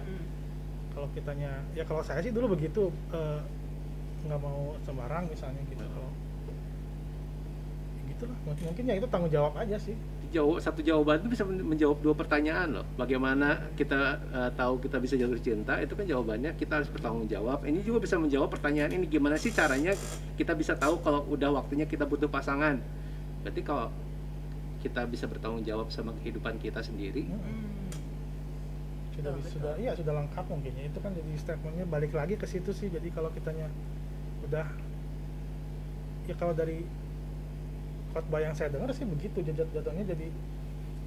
Kalau kitanya ya kalau saya sih dulu begitu eh, nggak mau sembarang misalnya gitu kalau ya gitulah mungkin, mungkin ya itu tanggung jawab aja sih. jawab satu jawaban itu bisa men- menjawab dua pertanyaan loh. Bagaimana kita eh, tahu kita bisa jatuh cinta? Itu kan jawabannya kita harus bertanggung jawab. Ini juga bisa menjawab pertanyaan ini gimana sih caranya kita bisa tahu kalau udah waktunya kita butuh pasangan. Berarti kalau kita bisa bertanggung jawab sama kehidupan kita sendiri, Hmm. Sudah sudah iya sudah lengkap mungkin ya. Itu kan jadi statementnya balik lagi ke situ sih. Jadi kalau kitanya udah ya kalau dari khotbah yang saya dengar sih begitu jat jatuhnya jadi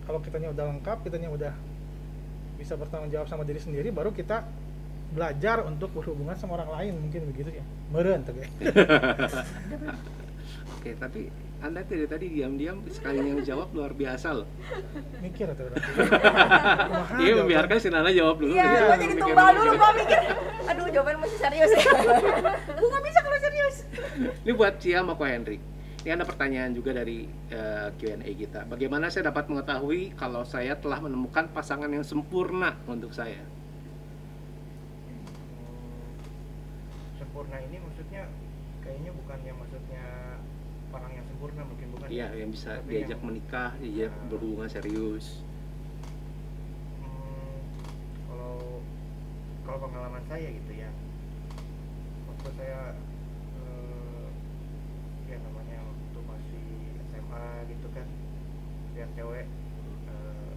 kalau kitanya udah lengkap kitanya udah bisa bertanggung jawab sama diri sendiri baru kita belajar untuk berhubungan sama orang lain mungkin begitu ya meren tuh kayak oke. Tapi anda dari tadi diam-diam sekali yang jawab luar biasa loh. mikir atau Iya membiarkan si Nana jawab dulu. Iya, gue jadi Mikir tumbal dulu, gue mikir Aduh, jawaban mesti serius ya Gue gak bisa kalau serius Ini buat Cia sama Ko Hendrik. Ini ada pertanyaan juga dari eh, Q&A kita. Bagaimana saya dapat mengetahui kalau saya telah menemukan pasangan yang sempurna untuk saya? Hmm, sempurna ini maksudnya kayaknya bukan yang maksudnya orang yang sempurna mungkin bukan Iya, ya? yang bisa Tapi diajak yang- menikah, diajak Nah. berhubungan serius. Hmm, kalau kalau pengalaman saya gitu ya waktu saya eh, ya namanya waktu masih SMA gitu kan lihat cewek eh,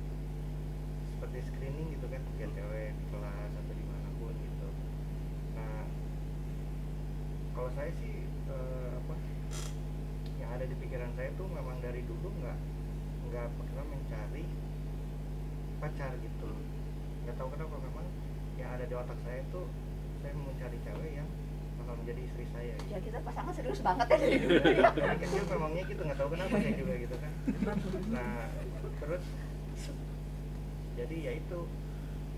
seperti screening gitu kan lihat cewek di kelas atau di mana pun gitu nah kalau saya sih ada di pikiran saya tuh memang dari dulu nggak nggak pernah mencari pacar gitu nggak tahu kenapa memang yang ada di otak saya tuh saya mau mencari cewek yang bakal menjadi istri saya gitu. Ya kita pasangan serius banget ya dari dulu ya. Dari kecil memangnya gitu nggak tahu kenapa saya juga gitu kan nah terus jadi ya itu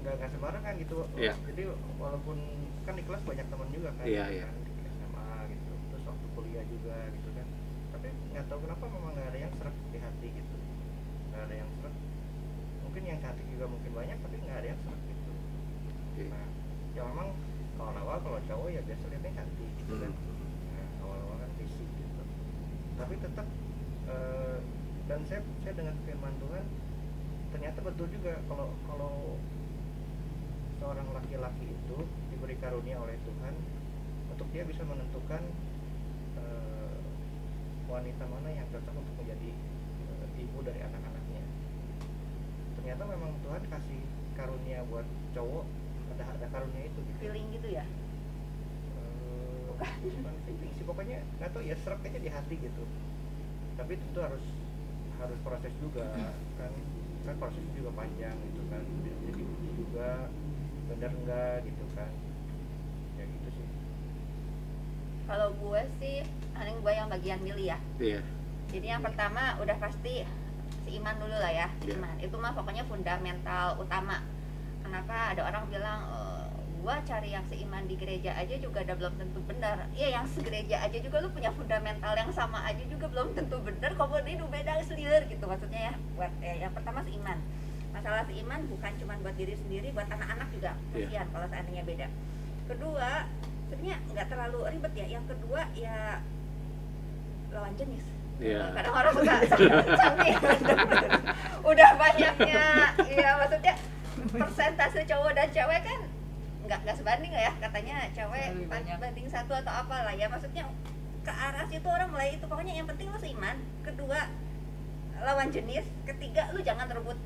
nggak nggak sembarangan gitu Iya. jadi walaupun kan di kelas banyak teman juga kan Iya, iya. kan, di SMA gitu terus waktu kuliah juga gitu kan tapi nggak tahu kenapa memang nggak ada yang seret di hati gitu. Nggak ada yang seret mungkin yang cantik juga mungkin banyak tapi nggak ada yang seret gitu. Oke. nah ya memang kalau awal kalau cowok ya biasa lihatnya cantik gitu kan. Hmm. nah, awal-awal kan fisik gitu. Tapi tetap eh, dan saya saya dengan firman Tuhan ternyata betul juga kalau kalau seorang laki-laki itu diberi karunia oleh Tuhan untuk dia bisa menentukan wanita mana yang cocok untuk menjadi eh, ibu dari anak-anaknya. Ternyata memang Tuhan kasih karunia buat cowok ada ada karunia itu gitu. Feeling gitu ya. Eh, bukan. feeling sih pokoknya nggak tahu ya serak aja di hati gitu. Tapi tentu harus harus proses juga kan. Kan prosesnya juga panjang gitu kan jadi uji juga bener enggak gitu kan. Ya gitu sih Kalau gue sih, paling gue yang bagian milih ya. Iya. Jadi yang pertama udah pasti seiman dulu lah ya, Iya. iman. Itu mah pokoknya fundamental utama. Kenapa ada orang bilang e, gua cari yang seiman di gereja aja juga udah belum tentu benar. Iya, yang segereja aja juga lu punya fundamental yang sama aja juga belum tentu benar. Kok ini udah beda selir gitu maksudnya ya. Buat ya, yang pertama seiman. Masalah seiman bukan cuma buat diri sendiri, buat anak-anak juga. Iya. Kasihan kalau seandainya beda. Kedua, sebenarnya nggak terlalu ribet ya. Yang kedua ya lawan jenis. Iya. Kadang orang suka canggih. Udah banyaknya, ya maksudnya persentase cowok dan cewek kan nggak nggak sebanding lah ya katanya cewek banding satu atau apalah ya maksudnya ke arah situ orang mulai itu pokoknya yang penting lu seiman kedua lawan jenis ketiga lu jangan rebut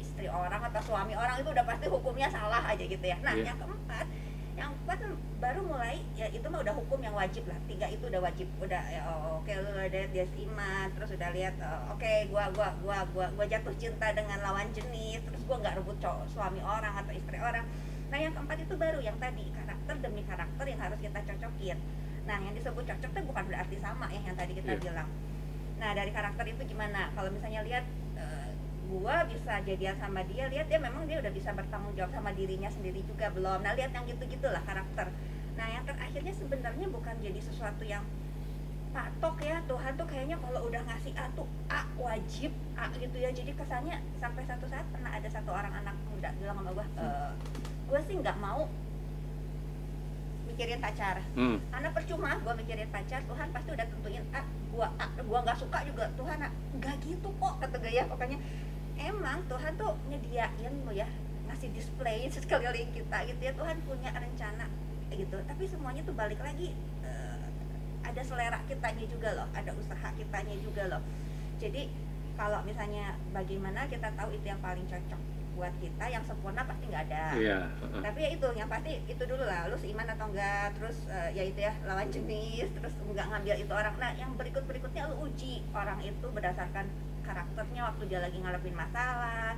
istri orang atau suami orang itu udah pasti hukumnya salah aja gitu ya nah Iya. yang keempat yang keempat baru mulai ya itu mah udah hukum yang wajib lah. Tiga itu udah wajib udah ya, oh, oke lu udah lihat dia seiman terus udah lihat oh, oke gua gua gua gua gua jatuh cinta dengan lawan jenis terus gua nggak rebut cowok suami orang atau istri orang. Nah yang keempat itu baru yang tadi karakter demi karakter yang harus kita cocokin. Nah yang disebut cocok itu bukan berarti sama ya yang tadi kita Iya. bilang. Nah dari karakter itu gimana? Kalau misalnya lihat gua bisa jadian sama dia lihat dia memang dia udah bisa bertanggung jawab sama dirinya sendiri juga belum? Nah lihat yang gitu gitulah karakter. Nah yang terakhirnya sebenarnya bukan jadi sesuatu yang patok ya Tuhan tuh kayaknya kalau udah ngasih A tuh A wajib A gitu ya. Jadi kesannya sampai satu saat pernah ada satu orang anak muda bilang sama gua e, gue sih nggak mau mikirin pacar. Hmm. karena percuma gue mikirin pacar Tuhan pasti udah tentuin ah gua ah, gua nggak suka juga Tuhan nggak gitu kok kata gue ya pokoknya emang Tuhan tuh nyediain lo ya. Ngasih display sekeliling kita gitu ya. Tuhan punya rencana gitu. Tapi semuanya tuh balik lagi eh, ada selera kitanya juga loh. Ada usaha kitanya juga loh. Jadi kalau misalnya bagaimana kita tahu itu yang paling cocok buat kita yang sempurna pasti nggak ada. Iya. heeh. tapi ya itu yang pasti itu dulu lah. Lu seiman atau enggak terus eh, ya itu ya lawan jenis terus enggak ngambil itu orang. Nah yang berikut berikutnya lu uji orang itu berdasarkan karakternya waktu dia lagi ngadepin masalah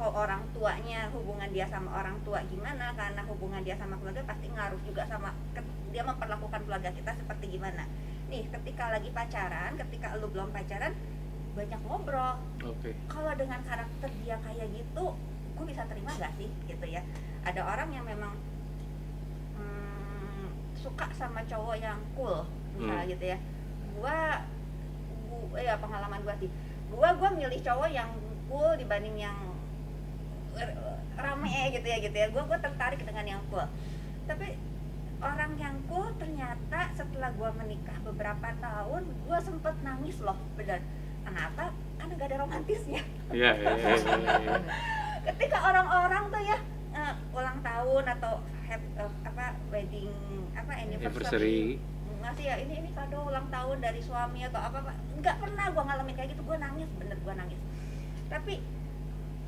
oh orang tuanya hubungan dia sama orang tua gimana karena hubungan dia sama keluarga pasti ngaruh juga sama dia memperlakukan keluarga kita seperti gimana. Nih ketika lagi pacaran ketika lu belum pacaran banyak ngobrol. Oke. kalau dengan karakter dia kayak gitu gue bisa terima gak sih gitu ya? Ada orang yang memang hmm, suka sama cowok yang cool misalnya Hmm. gitu ya. Gua gua ya pengalaman gua sih gua gua milih cowok yang cool dibanding yang rame gitu ya gitu ya. Gua gua tertarik dengan yang cool. Tapi orang yang cool ternyata setelah gua menikah beberapa tahun gua sempet nangis loh bener. Kenapa? Karena gak ada romantisnya. Iya, iya, iya, iya, iya. ketika orang-orang tuh ya eh, ulang tahun atau have- eh, apa wedding apa anniversary Anniversary. Ngasih ya ini ini kado ulang tahun dari suami atau apa apa nggak pernah gua ngalamin kayak gitu gua nangis bener gua nangis. Tapi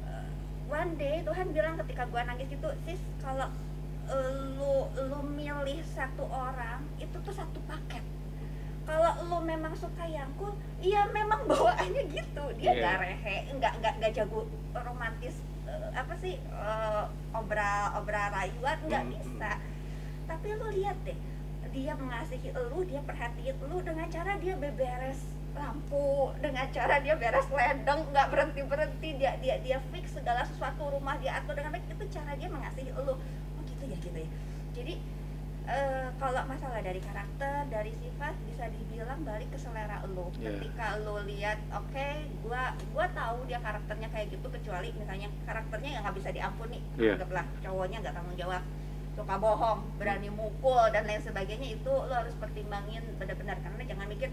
eh, one day Tuhan bilang ketika gua nangis itu sis kalau eh, lu lu milih satu orang itu tuh satu paket. Kalau lu memang suka yang cool iya memang bawaannya gitu. Dia Iya. nggak rehe nggak nggak nggak jago romantis eh, apa sih eh, obra obra rayuan nggak Hmm, bisa. Tapi lu lihat deh dia mengasihi lu dia perhatiin lu dengan cara dia beberes lampu dengan cara dia beres ledeng nggak berhenti berhenti dia dia dia fix segala sesuatu rumah dia atur dengan baik itu cara dia mengasihi lu oh gitu ya gitu ya jadi eh, kalau masalah dari karakter dari sifat bisa dibilang balik ke selera lu Iya. ketika lu lihat oke gua gua tahu dia karakternya kayak gitu kecuali misalnya karakternya yang nggak bisa diampuni Iya. anggaplah cowoknya nggak tanggung jawab suka bohong berani mukul dan lain sebagainya itu lo harus pertimbangin benar-benar karena jangan mikir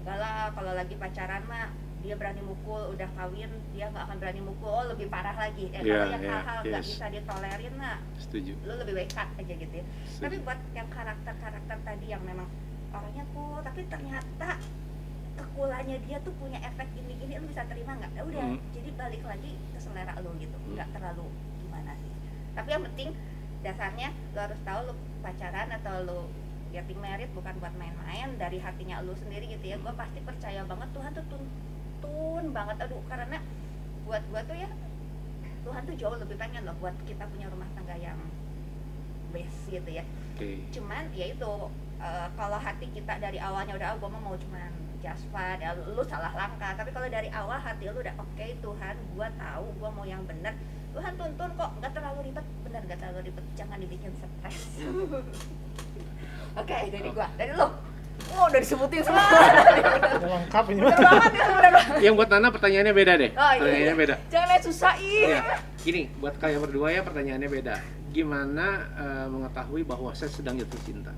enggak lah kalau lagi pacaran mah dia berani mukul udah kawin dia nggak akan berani mukul oh lebih parah lagi eh, kalau Iya, yang iya, hal-hal nggak yes. bisa ditolerin mah Setuju. lo lebih baik cut aja gitu ya tapi buat yang karakter-karakter tadi yang memang orangnya cool tapi ternyata kekulannya dia tuh punya efek gini-gini lo bisa terima nggak ya udah Hmm. jadi balik lagi ke selera lo gitu Hmm. nggak terlalu gimana sih tapi yang penting dasarnya lo harus tahu lo pacaran atau lo getting married bukan buat main-main dari hatinya lo sendiri gitu ya. Gue pasti percaya banget Tuhan tuh tuntun banget. Aduh karena buat gue tuh ya Tuhan tuh jauh lebih pengen loh buat kita punya rumah tangga yang best gitu ya. Oke. cuman ya itu eh, kalau hati kita dari awalnya udah oh, gue mau cuman just fun ya lu, lu salah langkah. Tapi kalau dari awal hati lu udah oke Tuhan gue tahu gue mau yang bener Tuhan tuntun kok nggak terlalu ribet bener nggak terlalu ribet jangan dibikin stres oke dari gua dari lu Oh, udah disebutin semua. Udah lengkap ini. Bener banget ya, bener banget. Yang buat Nana pertanyaannya beda deh. Oh, iya. Pertanyaannya beda. Jangan lihat susah ih. Iya. Gini, buat kalian berdua ya pertanyaannya beda. Gimana eh, mengetahui bahwa saya sedang jatuh cinta?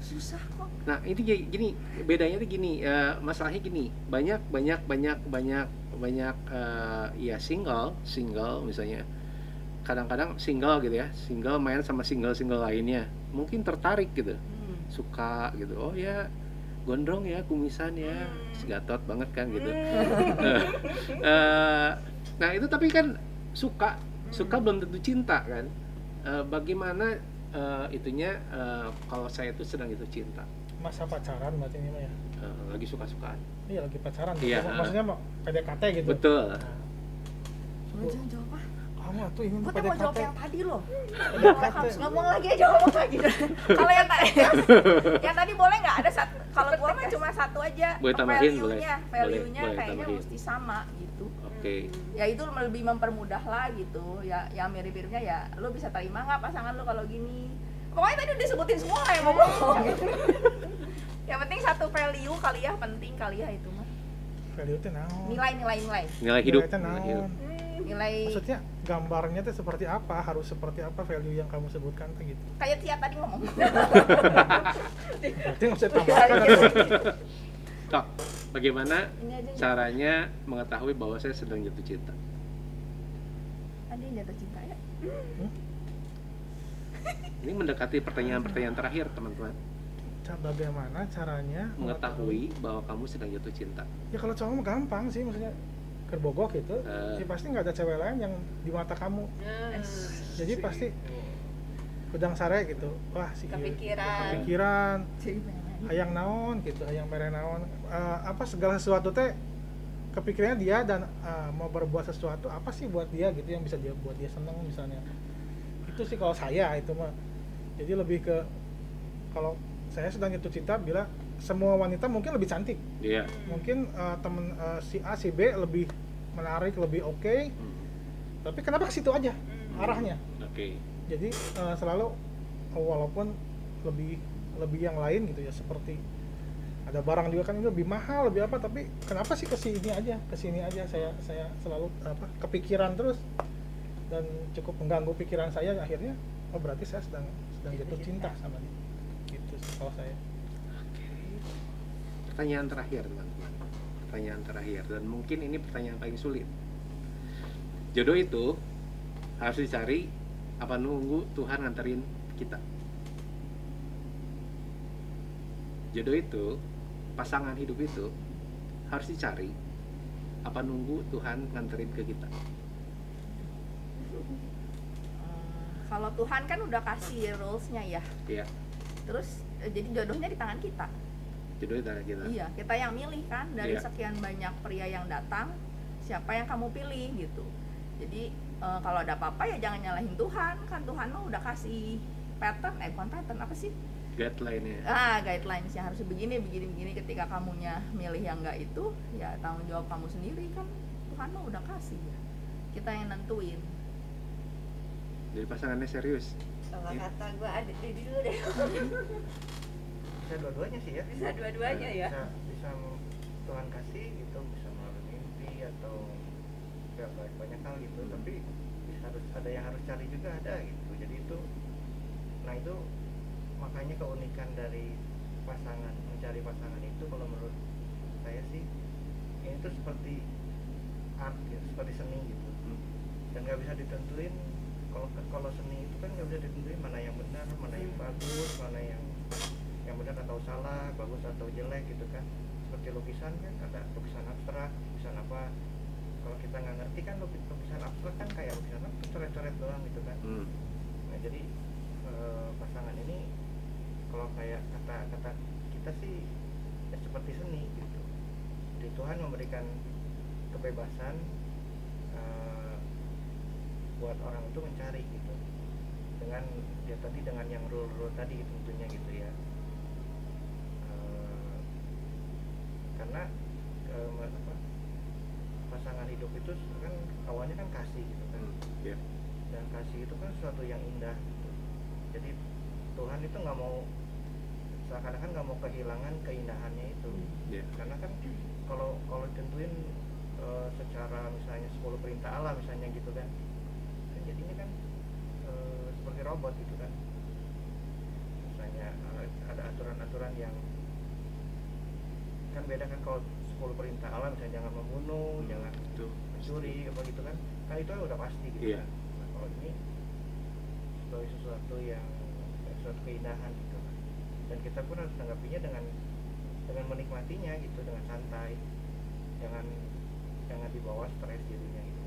Susah kok. Nah, ini kayak gini, bedanya tuh gini, eh, masalahnya gini, banyak banyak banyak banyak banyak eh, ya single, single misalnya. Kadang-kadang single gitu ya, single main sama single-single lainnya. Mungkin tertarik gitu, Hmm. suka gitu. Oh ya, gondrong ya, kumisan ya, segatot banget kan gitu. Hmm. Eh, nah, itu tapi kan suka, suka belum tentu cinta kan. Eh, bagaimana eh, itunya kalau saya itu sedang jatuh cinta? Masa pacaran berarti ini mah ya. Eh, lagi suka-sukaan. Iya lagi pacaran. Iya. Maksudnya mau PDKT gitu. Betul. Lu jangan jawab ah. Kamu tuh ini tuh mau jawab yang tadi loh. PDKT. ngomong lagi aja ngomong lagi Kalau yang tadi yang tadi boleh nggak ada satu kalau gua mah cuma satu aja. Boleh tambahin, boleh. Value-nya, Boleh, value-nya boleh kayaknya mesti sama gitu. Oke. Ya itu lebih mempermudah lah gitu. Ya yang mirip-miripnya ya lu bisa terima nggak pasangan lu kalau gini. Pokoknya tadi udah disebutin semua yang ngomong. yang penting satu value kali ya penting kali ya itu mah. Value teh naon? Nilai nilai nilai. Nilai hidup. Nilai Nilai hidup. naon? Nilai Maksudnya gambarnya tuh seperti apa? Harus seperti apa value yang kamu sebutkan tuh gitu. kayak Tia tadi ngomong. Berarti nggak usah tambahkan atau Kak, bagaimana Ini aja caranya mengetahui bahwa saya sedang jatuh cinta? Tadi yang jatuh cinta ya. Ini mendekati pertanyaan-pertanyaan terakhir, teman-teman. Bagaimana caranya Mengetahui bahwa kamu sedang jatuh cinta. Ya kalau cowok mah gampang sih maksudnya kerbogok gitu. Eh. Ya pasti nggak ada cewek lain yang di mata kamu. Jadi pasti udang sare gitu. Wah si ieu. Kepikiran. Kepikiran. Hayang naon gitu hayang mere naon Eh, apa segala sesuatu teh kepikirannya dia dan eh, mau berbuat sesuatu apa sih buat dia gitu yang bisa dia buat dia seneng misalnya itu sih kalau saya itu mah jadi lebih ke kalau saya sedang jatuh cinta bila semua wanita mungkin lebih cantik. Iya. mungkin eh, temen eh, si A si B lebih menarik lebih oke. Hmm. tapi kenapa ke situ aja arahnya? Oke. jadi eh, selalu walaupun lebih lebih yang lain gitu ya seperti ada barang juga kan ini lebih mahal lebih apa tapi kenapa sih ke sini aja? Ke sini aja saya saya selalu apa kepikiran terus dan cukup mengganggu pikiran saya. Akhirnya oh berarti saya sedang sedang jatuh cinta sama dia kalau saya Oke. Pertanyaan terakhir, teman-teman. Pertanyaan terakhir dan mungkin ini pertanyaan paling sulit. Jodoh itu harus dicari apa nunggu Tuhan nganterin kita. Jodoh itu, pasangan hidup itu harus dicari apa nunggu Tuhan nganterin ke kita kalau Tuhan kan udah kasih rulesnya ya Iya. terus jadi jodohnya di tangan kita. Jodohnya dari kita. Iya kita yang milih kan dari Iya. sekian banyak pria yang datang siapa yang kamu pilih gitu. Jadi eh, kalau ada apa-apa ya jangan nyalahin Tuhan kan Tuhan mah udah kasih pattern eh bukan pattern apa sih? Guideline-nya. Ah guidelines yang harus begini begini begini ketika kamunya milih yang enggak itu ya tanggung jawab kamu sendiri kan Tuhan mah udah kasih ya. Kita yang nentuin. Jadi pasangannya serius kalau Iya. kata gue ada di dulu deh. Bisa dua-duanya sih ya. Bisa dua-duanya ya. Bisa bisa Tuhan kasih gitu bisa melalui mimpi atau ya banyak banyak hal gitu. Tapi bisa harus ada yang harus cari juga ada gitu. Jadi itu nah itu makanya keunikan dari pasangan mencari pasangan itu kalau menurut saya sih ini tuh seperti art gitu, seperti seni gitu. Dan nggak bisa ditentuin kalau kalau seni itu kan nggak bisa ditentuin mana yang benar mana yang bagus mana yang yang benar atau salah bagus atau jelek gitu kan. Seperti lukisan kan ada lukisan abstrak lukisan apa. Kalau kita nggak ngerti kan lukis- lukisan abstrak kan kayak lukisan apa coret-coret doang gitu kan. Hmm. nah jadi eh, pasangan ini kalau kayak kata kata kita sih ya seperti seni gitu. Di Tuhan memberikan kebebasan eh, buat orang itu mencari gitu dengan ya tadi dengan yang rule-rule tadi tentunya gitu ya Eh, karena eh, apa, pasangan hidup itu kan awalnya kan kasih gitu kan Hmm. Iya. dan kasih itu kan sesuatu yang indah gitu. jadi Tuhan itu nggak mau seakan-akan nggak mau kehilangan keindahannya itu Iya. karena kan kalau kalau ditentuin eh, secara misalnya 10 perintah Allah misalnya gitu kan kan jadinya kan seperti robot gitu kan. Misalnya eh, ada aturan-aturan yang kan beda kan kalau 10 perintah Allah misalnya jangan membunuh jangan itu mencuri apa gitu kan. Kan itu udah pasti gitu Iya. kan. Nah, kalau ini sebagai sesuatu yang sesuatu keindahan gitu kan. Dan kita pun harus tanggapinya dengan dengan menikmatinya gitu dengan santai. Jangan jangan dibawa stres dirinya gitu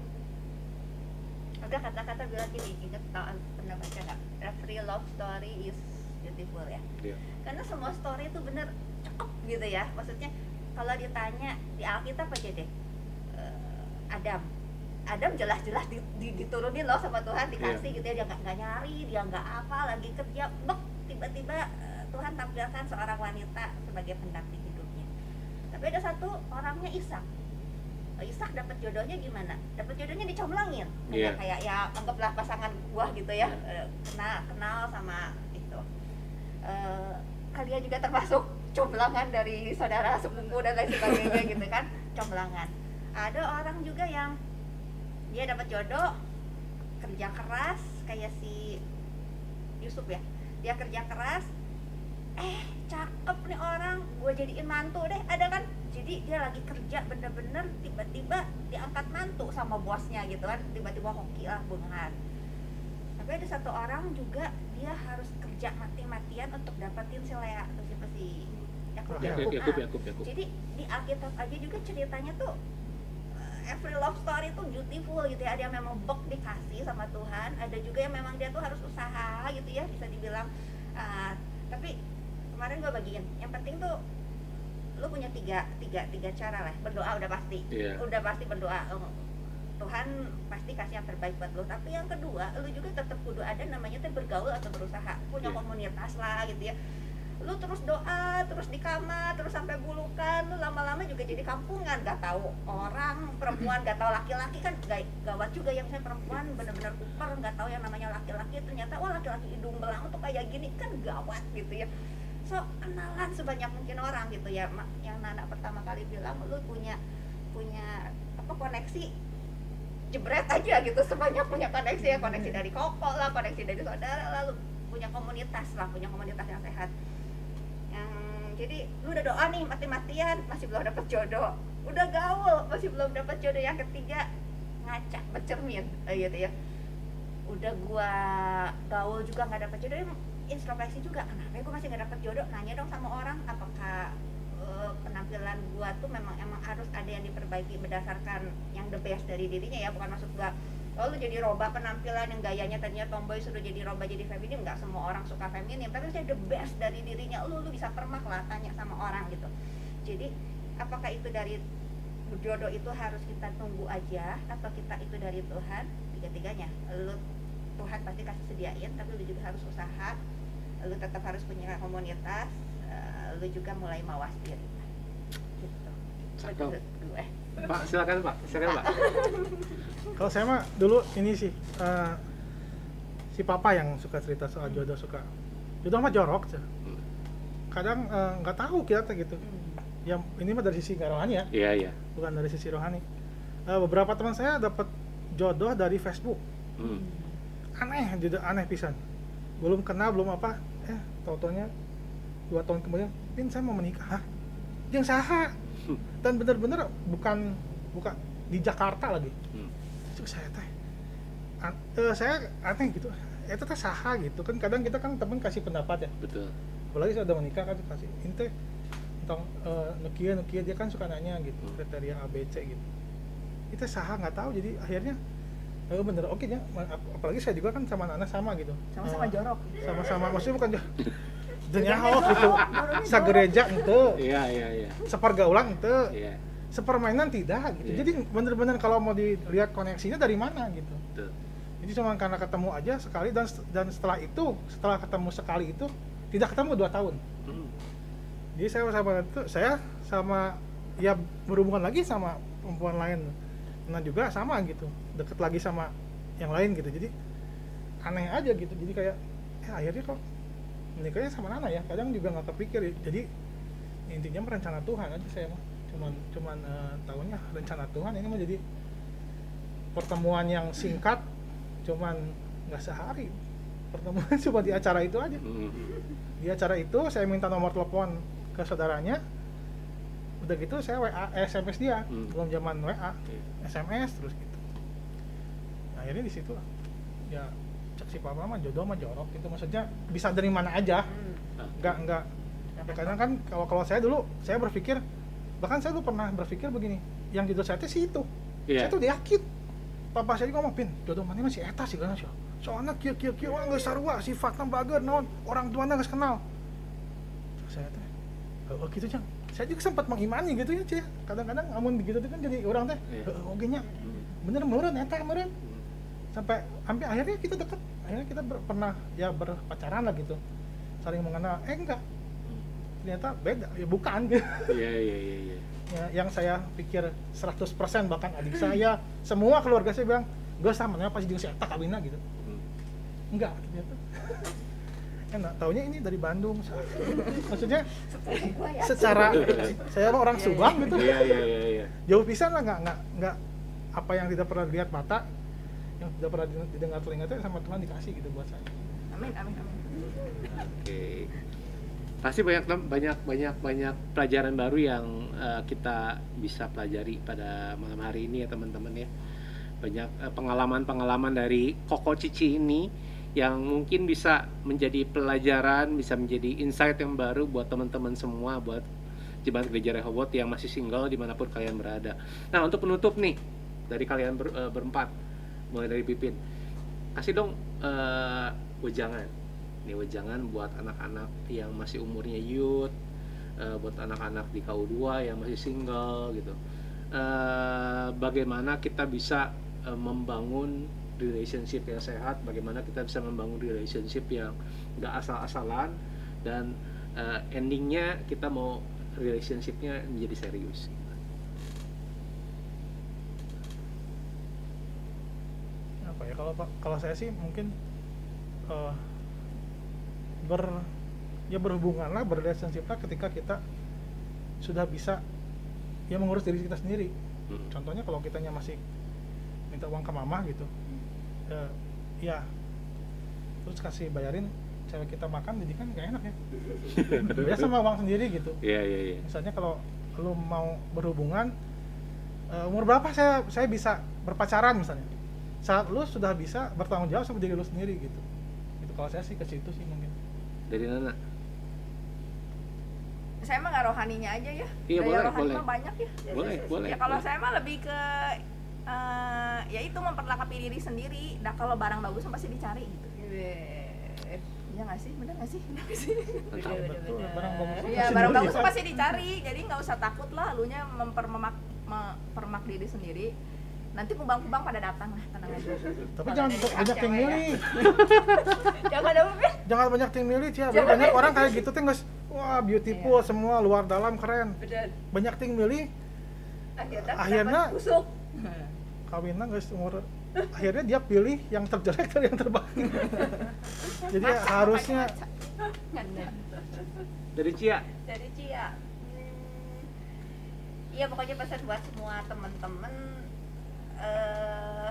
ada kata-kata bilang gini ingat tau pernah baca nggak? Every love story is beautiful ya? Iya. karena semua story itu bener cakep gitu ya. Maksudnya kalau ditanya di Alkitab aja deh eh, Adam. Adam jelas-jelas di- di- diturunin loh sama Tuhan dikasih gitu ya. Dia nggak nggak nyari dia nggak apa lagi kerja bek tiba-tiba eh, Tuhan tampilkan seorang wanita sebagai pendamping hidupnya. Tapi ada satu orangnya Ishak Ishak dapat jodohnya gimana? Dapat jodohnya dicomblangin. Iya. Kayak ya anggaplah pasangan buah gitu ya. Iya. Eh, kenal kenal sama itu. Eh, kalian juga termasuk comblangan dari saudara sepupu dan lain sebagainya gitu kan, comblangan. Ada orang juga yang dia dapat jodoh kerja keras kayak si Yusuf ya. Dia kerja keras eh cakep nih orang gue jadiin mantu deh ada kan jadi dia lagi kerja bener-bener tiba-tiba diangkat mantu sama bosnya gitu kan. Tiba-tiba hoki lah bungahan tapi ada satu orang juga dia harus kerja mati-matian untuk dapetin si Lea atau siapa sih? Yakub Ya, Yakub. Yakub. Yakub Yakub Yakub. jadi di Alkitab aja juga ceritanya tuh uh, every love story tuh beautiful gitu ya. Ada yang memang bek dikasih sama Tuhan ada juga yang memang dia tuh harus usaha gitu ya bisa dibilang. Uh, tapi kemarin gue bagiin. Yang penting tuh lu punya tiga tiga tiga cara lah. Berdoa udah pasti. Iya. udah pasti berdoa. Oh, Tuhan pasti kasih yang terbaik buat lu. Tapi yang kedua lu juga tetap kudu ada namanya tuh bergaul atau berusaha. Punya Iya. komunitas lah gitu ya. Lu terus doa terus di kamar terus sampai bulukan. Lu lama-lama juga jadi kampungan. Gak tahu orang perempuan gak tahu laki-laki. Kan gak, gawat juga yang saya perempuan bener-bener kuper gak tahu yang namanya laki-laki. Ternyata wah laki-laki hidung belang tuh kayak gini. Kan gawat gitu ya so kenalan sebanyak mungkin orang gitu ya. Ma- yang Nana pertama kali bilang lu punya punya apa koneksi jebret aja gitu. Sebanyak punya koneksi ya. Koneksi dari koko lah koneksi dari saudara lalu punya komunitas lah punya komunitas yang sehat. Yang jadi lu udah doa nih mati-matian masih belum dapat jodoh. Udah gaul masih belum dapat jodoh. Yang ketiga ngaca bercermin. Eh, gitu ya. Udah gua gaul juga nggak dapat jodoh introspeksi juga kenapa gue masih nggak dapat jodoh? Nanya dong sama orang apakah eh, penampilan gua tuh memang emang harus ada yang diperbaiki berdasarkan yang the best dari dirinya ya? Bukan maksud gua oh lu jadi roba penampilan yang gayanya tadinya tomboy sudah jadi roba jadi feminim. Nggak semua orang suka feminim tapi harusnya the best dari dirinya. Lu lu bisa permak lah tanya sama orang gitu. Jadi apakah itu dari jodoh itu harus kita tunggu aja atau kita itu dari Tuhan? Tiga-tiganya lu Tuhan pasti kasih sediain tapi lu juga harus usaha lu tetap harus punya komunitas eh, lu juga mulai mawas diri gitu Cakep. gue Pak, silakan Pak, silakan Pak. Kalau saya mah dulu ini sih eh, si papa yang suka cerita soal jodoh suka jodoh mah jorok sih. Hmm. Kadang eh, nggak tahu kita gitu. Ya ini mah dari sisi nggak rohani ya, Iya, iya. bukan dari sisi rohani. Eh, beberapa teman saya dapat jodoh dari Facebook. Hmm. Jodoh aneh pisan. Belum kenal, belum apa, eh tau-taunya dua tahun kemudian, pin saya mau menikah. Hah? Yang saha? Dan bener-bener bukan bukan di Jakarta lagi. Hmm. saya teh an- eh, saya aneh gitu itu teh saha gitu kan kadang kita kan temen kasih pendapat ya Betul. apalagi saya udah menikah kan kasih ini teh tentang eh, nukia nukia dia kan suka nanya gitu Hmm. kriteria A B C gitu itu saha nggak tahu jadi akhirnya eh, bener. Oke ya. Ap- apalagi saya juga kan sama anak sama gitu. Sama-sama Eh, jorok. sama-sama. Maksudnya bukan jorok Denyaho gitu. sagereja ente. Iya, iya, iya. sepergaulan ente. Iya, sepermainan tidak gitu. Iya. jadi bener-bener kalau mau dilihat koneksinya dari mana gitu. Betul. jadi cuma karena ketemu aja sekali dan dan setelah itu setelah ketemu sekali itu tidak ketemu dua tahun. Hmm. jadi saya sama itu saya sama ya berhubungan lagi sama perempuan lain nah juga sama gitu. Deket lagi sama yang lain gitu. Jadi aneh aja gitu. Jadi kayak eh akhirnya kok menikahnya sama Nana ya? Kadang juga nggak kepikir jadi intinya mah rencana Tuhan aja saya mah. Cuman cuman eh, tahunya rencana Tuhan ini mau jadi pertemuan yang singkat cuman nggak sehari. Pertemuan cuma di acara itu aja. Hmm. di acara itu saya minta nomor telepon ke saudaranya udah gitu saya WA eh, SMS dia. Hmm. belum zaman WA Iya. SMS terus gitu. Nah, akhirnya di situ ya cek si papa mah jodoh mah jorok itu maksudnya bisa dari mana aja. Hmm. nggak nggak. Ya, kadang kan kalau kalau saya dulu saya berpikir bahkan saya dulu pernah berpikir begini yang jodoh saya teh si itu. Iya. saya tuh yakin papa saya juga ngomong pin jodoh mana masih eta sih? Kan sih soalnya kia kia kia orang nggak sarua sifatnya bager naon? Orang tuanya nggak kenal. Saya teh oh, oh gitu cang saya juga sempat mengimani gitu ya cie kadang-kadang amun begitu tuh kan jadi orang teh Iya. "Heuh, oke nya bener meureun eta meureun. Hmm. sampai hampir akhirnya kita deket. Akhirnya kita ber- pernah ya berpacaran lah gitu. Saling mengenal. Eh enggak. Ternyata beda. Ya bukan. Gitu Iya, iya, iya, iya. ya, yang saya pikir 100% bahkan adik saya semua keluarga saya bilang gue sama pasti jeung si Eta kawinna gitu. Hmm. enggak ternyata enak taunya ini dari Bandung maksudnya ya. secara saya mah orang Subang gitu Iya, iya, iya, iya. jauh pisan lah nggak nggak nggak apa yang tidak pernah dilihat mata yang tidak pernah didengar telinga itu sama Tuhan dikasih gitu buat saya amin amin amin Oke. Pasti banyak banyak banyak banyak pelajaran baru yang eh, kita bisa pelajari pada malam hari ini ya teman-teman ya. Banyak eh, pengalaman-pengalaman dari Koko Cici ini yang mungkin bisa menjadi pelajaran, bisa menjadi insight yang baru buat teman-teman semua, buat jemaat gereja Rehoboth yang masih single di mana pun kalian berada. Nah untuk penutup nih dari kalian ber- eh, berempat, mulai dari Pipin, kasih dong eh, wejangan. Nih wejangan buat anak-anak yang masih umurnya youth eh, buat anak-anak di KU2 yang masih single gitu. Eh, bagaimana kita bisa eh, membangun relationship yang sehat bagaimana kita bisa membangun relationship yang gak asal-asalan dan eh, endingnya kita mau relationshipnya menjadi serius apa ya kalau kalau saya sih mungkin eh, ber ya berhubungan lah berrelationship lah ketika kita sudah bisa ya mengurus diri kita sendiri Hmm. contohnya kalau kitanya masih minta uang ke mama gitu eh, ya terus kasih bayarin cewek kita makan jadi kan gak enak ya. Biasa sama uang sendiri gitu. Iya iya iya. Misalnya kalau lu mau berhubungan eh, umur berapa saya saya bisa berpacaran misalnya? Saat lu sudah bisa bertanggung jawab sama diri lu sendiri gitu. Itu kalau saya sih ke situ sih mungkin. Dari Nana? Saya mah nggak rohaninya aja ya. Iya, Daya boleh, rohani boleh. mah banyak ya. Boleh boleh ya kalau boleh. saya mah lebih ke eh, ya itu memperlengkapi diri sendiri. Nah kalau barang bagus pasti dicari gitu. Iya nggak sih? Bener nggak sih? Bener nggak sih. Betul barang bagus Iya pasti barang bagus ya. pasti dicari. Jadi nggak usah takut lah lunya mempermak mempermak diri sendiri. Nanti kubang-kubang pada datang lah tenang aja. Tapi jangan banyak yang milih. Jangan ada apa jangan banyak yang milih Jangan banyak orang kayak gitu tuh guys wah beautiful Iya. semua luar dalam keren. Bener. Banyak yang milih. Akhirnya Akhirnya- busuk kawinnya guys umur akhirnya dia pilih yang terjelek dari yang terbaik. Jadi Maca, harusnya dari Cia? Dari Cia. Hmm, iya pokoknya pesan buat semua temen-temen eh,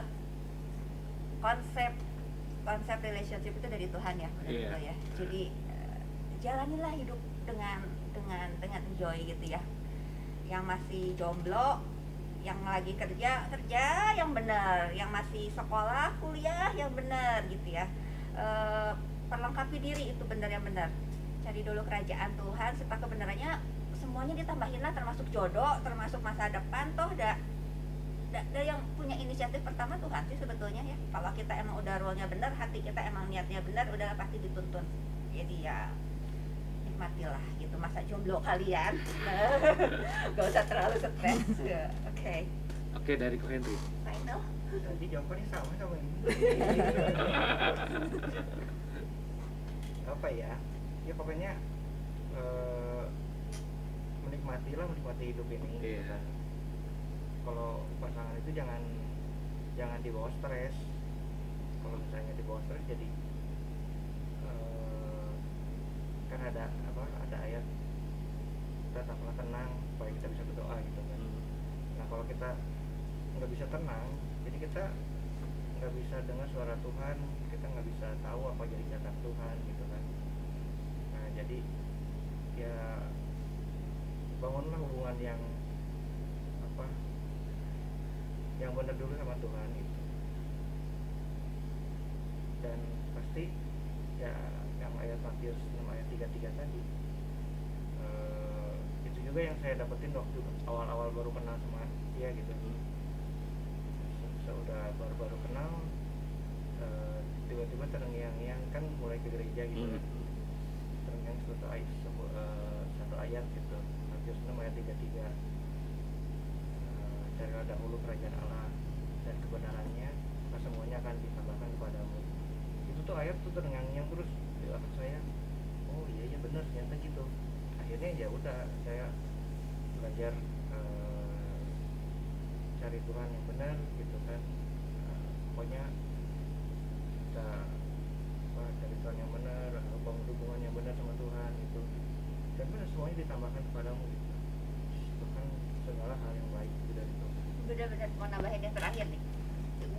konsep konsep relationship itu dari Tuhan ya menurut Iya. ya. Jadi eh, jalanilah hidup dengan dengan dengan enjoy gitu ya. Yang masih jomblo yang lagi kerja kerja yang benar yang masih sekolah kuliah yang benar gitu ya. Eh, perlengkapi diri itu benar yang benar. Cari dulu kerajaan Tuhan serta kebenarannya semuanya ditambahin lah termasuk jodoh termasuk masa depan toh da, da, da yang punya inisiatif pertama Tuhan sih sebetulnya ya. Kalau kita emang udah role-nya benar hati kita emang niatnya benar udah pasti dituntun. Jadi ya nikmatilah masa jomblo kalian gak usah terlalu stres Ya, oke oke dari Ko Henry final Tadi jawabannya sama sama ini. Apa ya? Ya pokoknya eh, menikmatilah menikmati hidup ini. gitu Iya. kan. Kalau pasangan itu jangan jangan dibawa stres. Kalau misalnya dibawa stres jadi eh, kan ada apa? Ada ayat tetaplah tenang supaya kita bisa berdoa gitu kan. Nah kalau kita nggak bisa tenang, jadi kita nggak bisa dengar suara Tuhan, kita nggak bisa tahu apa jadi kehendak Tuhan gitu kan. Nah jadi ya bangunlah hubungan yang apa yang benar dulu sama Tuhan gitu. Dan pasti ya yang ayat Matius 6 ayat 33 tadi eh, itu juga yang saya dapetin waktu awal-awal baru kenal sama dia gitu. Se- sudah baru-baru kenal eh, tiba-tiba terngiang-ngiang kan mulai ke gereja gitu Hmm. kan terngiang satu ayat sebu- eh, satu ayat gitu. Matius 6 ayat 33 Eh, carilah dahulu kerajaan Allah dan kebenarannya maka semuanya akan ditambahkan kepadamu. Itu tuh ayat tuh terngiang-ngiang terus di otak saya. Oh iya iya benar ternyata gitu. Akhirnya ya udah saya belajar cari Tuhan yang benar gitu kan. Eh, pokoknya kita apa, cari Tuhan yang benar bangun hubungan yang benar sama Tuhan gitu. Dan benar semuanya ditambahkan kepadamu gitu. Tuhan segala hal yang baik itu dari Tuhan. Bener-bener mau nambahin yang terakhir nih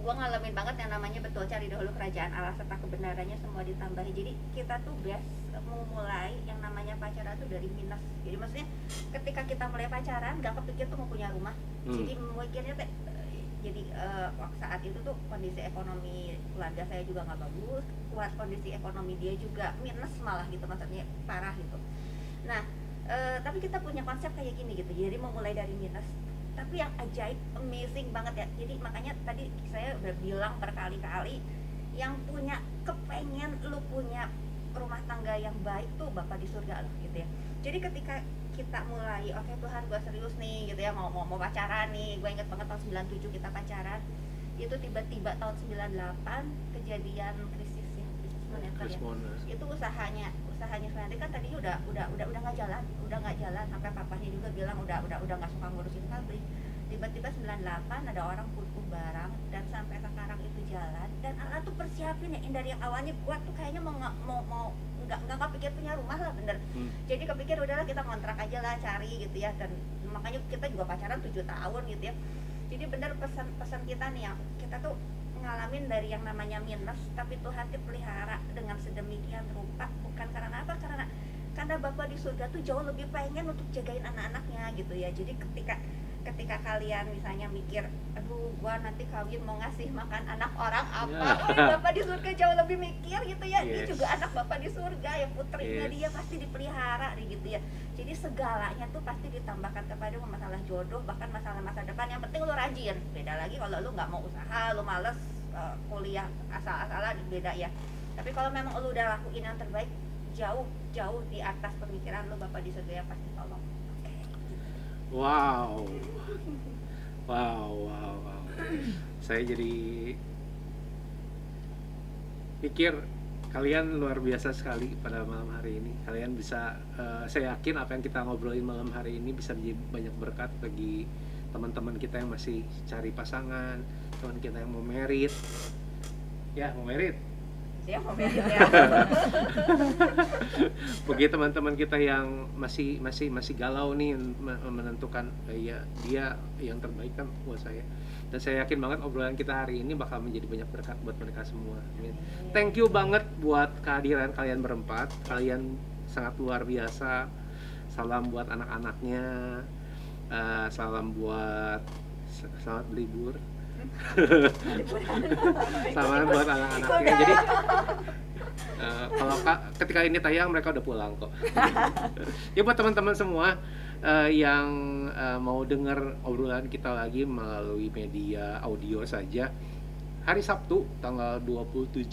gua ngalamin banget yang namanya betul cari dahulu kerajaan Allah serta kebenarannya semua ditambahi. Jadi kita tuh best mau mulai yang namanya pacaran tuh dari minus. Jadi maksudnya ketika kita mulai pacaran gak kepikir tuh mau punya rumah. Hmm. jadi mikirnya teh eh, jadi waktu saat itu tuh kondisi ekonomi keluarga saya juga nggak bagus kuat kondisi ekonomi dia juga minus malah gitu maksudnya parah gitu. Nah eh, tapi kita punya konsep kayak gini gitu. Jadi mau mulai dari minus tapi yang ajaib amazing banget ya. Jadi makanya tadi saya udah bilang berkali-kali yang punya kepengen lu punya rumah tangga yang baik tuh bapak di surga loh gitu ya. Jadi ketika kita mulai oke Tuhan gue serius nih gitu ya mau mau, mau pacaran nih gue inget banget tahun 97 kita pacaran itu tiba-tiba tahun 98 kejadian krisis ya krisis moneter ya. Itu usahanya usahanya Suyanti kan tadinya udah udah udah udah nggak jalan udah nggak jalan. Sampai papanya juga bilang udah udah udah nggak suka ngurusin pabrik. Tiba-tiba 98 ada orang butuh barang dan sampai sekarang itu jalan. Dan Allah tuh persiapin ya yang dari yang awalnya gua tuh kayaknya mau nggak- mau mau nggak nggak kepikir punya rumah lah bener. Hmm. jadi kepikir udahlah kita kontrak aja lah cari gitu ya. Dan makanya kita juga pacaran tujuh tahun gitu ya. Jadi bener pesan-pesan kita nih yang kita tuh ngalamin dari yang namanya minus tapi Tuhan dipelihara dengan sedemikian rupa. Bukan karena apa? Karena karena Bapak di surga tuh jauh lebih pengen untuk jagain anak-anaknya gitu ya. Jadi ketika ketika kalian misalnya mikir aduh gua nanti kawin mau ngasih makan anak orang apa Ya. oh, bapak di surga jauh lebih mikir gitu ya dia Yes. juga anak bapak di surga ya putrinya Yes. dia pasti dipelihara gitu ya jadi segalanya tuh pasti ditambahkan kepada masalah jodoh bahkan masalah masa depan yang penting lu rajin beda lagi kalau lu nggak mau usaha lu males eh, kuliah asal-asalan beda ya tapi kalau memang lu udah lakuin yang terbaik jauh jauh di atas pemikiran lu bapak di surga ya pasti tolong. Wow. Wow, wow, wow. Saya jadi pikir kalian luar biasa sekali pada malam hari ini. Kalian bisa, eh, saya yakin apa yang kita ngobrolin malam hari ini bisa menjadi banyak berkat bagi teman-teman kita yang masih cari pasangan, teman kita yang mau merit. Ya, mau merit. bagi teman-teman kita yang masih masih masih galau nih men- menentukan eh, ya dia yang terbaik kan buat saya. Dan saya yakin banget obrolan kita hari ini bakal menjadi banyak berkat buat mereka semua. Amin. thank you banget buat kehadiran kalian berempat. Kalian sangat luar biasa. Salam buat anak-anaknya. Eh, salam buat selamat berlibur Selamat buat anak-anaknya. Jadi eh, kalau ka- ketika ini tayang mereka udah pulang kok. ya buat teman-teman semua eh, yang eh, mau dengar obrolan kita lagi melalui media audio saja, hari Sabtu tanggal 27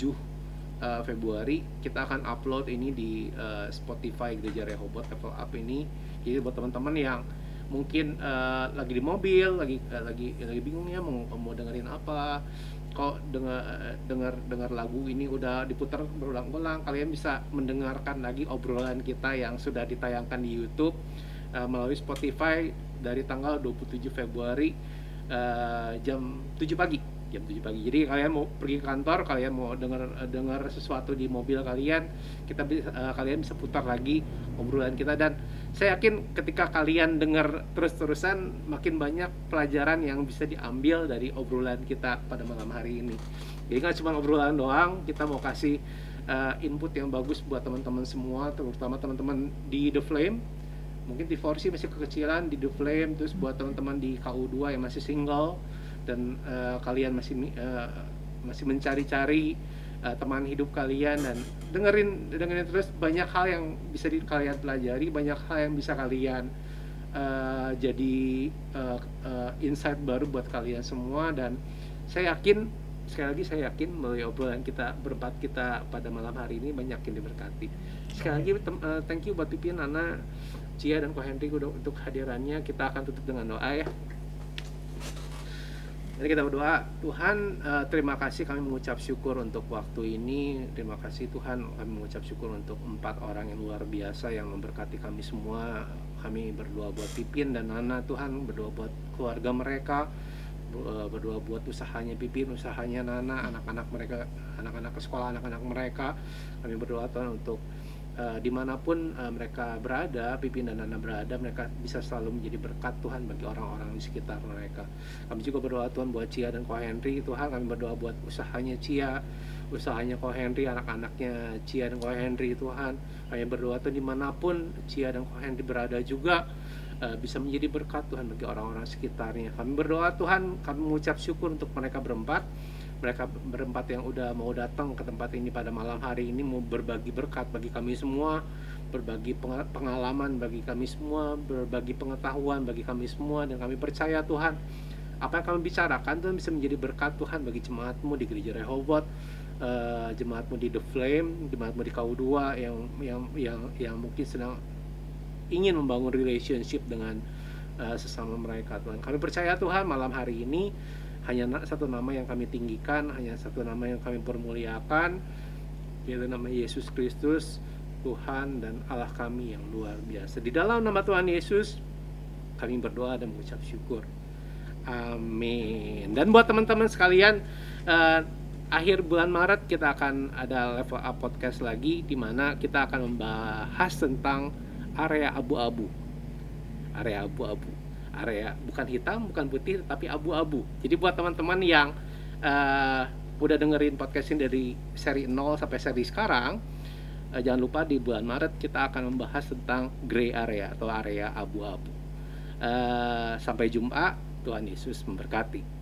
eh, Februari kita akan upload ini di eh, Spotify Gereja Rehoboth Level Up ini. Jadi buat teman-teman yang mungkin eh, lagi di mobil, lagi eh, lagi lagi bingung ya mau mau dengerin apa, kok dengar dengar dengar lagu ini udah diputar berulang-ulang, kalian bisa mendengarkan lagi obrolan kita yang sudah ditayangkan di YouTube eh, melalui Spotify dari tanggal 27 Februari eh, jam 7 pagi. Jam 7 pagi. Jadi kalian mau pergi ke kantor, kalian mau dengar dengar sesuatu di mobil kalian, kita bisa eh, kalian bisa putar lagi obrolan kita. Dan saya yakin ketika kalian dengar terus-terusan makin banyak pelajaran yang bisa diambil dari obrolan kita pada malam hari ini. Jadi nggak cuma obrolan doang, kita mau kasih eh, input yang bagus buat teman-teman semua, terutama teman-teman di The Flame. Mungkin di Forsi masih kekecilan di The Flame, terus buat teman-teman di KU2 yang masih single dan eh, kalian masih eh, masih mencari-cari eh, teman hidup kalian dan dengerin dengerin terus banyak hal yang bisa di, kalian pelajari banyak hal yang bisa kalian eh, jadi eh, eh, insight baru buat kalian semua dan saya yakin sekali lagi saya yakin melalui obrolan kita berempat kita pada malam hari ini banyak yang diberkati. Sekali lagi eh, thank you buat Pipin Nana Cia dan Ko Henry untuk hadirannya. Kita akan tutup dengan doa ya Mari kita berdoa, Tuhan eh, terima kasih kami mengucap syukur untuk waktu ini. Terima kasih Tuhan kami mengucap syukur untuk empat orang yang luar biasa yang memberkati kami semua. Kami berdoa buat Pipin dan Nana Tuhan, berdoa buat keluarga mereka eh, Berdoa buat usahanya Pipin, usahanya Nana, anak-anak mereka Anak-anak ke sekolah, anak-anak mereka. Kami berdoa Tuhan untuk eh, di mana pun eh, mereka berada, Pipin dan Nana berada, mereka bisa selalu menjadi berkat Tuhan bagi orang-orang di sekitar mereka. Kami juga berdoa Tuhan buat Cia dan Ko Henry, Tuhan kami berdoa buat usahanya Cia, usahanya Ko Henry, anak-anaknya Cia dan Ko Henry, Tuhan. Kami berdoa Tuhan di mana pun Cia dan Ko Henry berada juga eh, bisa menjadi berkat Tuhan bagi orang-orang sekitarnya. Kami berdoa Tuhan, kami mengucap syukur untuk mereka berempat mereka berempat yang udah mau datang ke tempat ini pada malam hari ini mau berbagi berkat bagi kami semua berbagi penga- pengalaman bagi kami semua berbagi pengetahuan bagi kami semua dan kami percaya Tuhan apa yang kami bicarakan Tuhan bisa menjadi berkat Tuhan bagi jemaatmu di gereja Rehoboth eh, jemaatmu di The Flame jemaatmu di KU2 yang yang yang yang mungkin sedang ingin membangun relationship dengan eh, sesama mereka Tuhan. Kami percaya Tuhan malam hari ini hanya satu nama yang kami tinggikan, hanya satu nama yang kami permuliakan, yaitu nama Yesus Kristus, Tuhan dan Allah kami yang luar biasa. Di dalam nama Tuhan Yesus, kami berdoa dan mengucap syukur. Amin. Dan buat teman-teman sekalian, eh, akhir bulan Maret kita akan ada level up podcast lagi, di mana kita akan membahas tentang area abu-abu. Area abu-abu area bukan hitam, bukan putih, tapi abu-abu. Jadi buat teman-teman yang eh, udah dengerin podcast ini dari seri 0 sampai seri sekarang, eh, jangan lupa di bulan Maret kita akan membahas tentang gray area atau area abu-abu. Eh, sampai jumpa, Tuhan Yesus memberkati.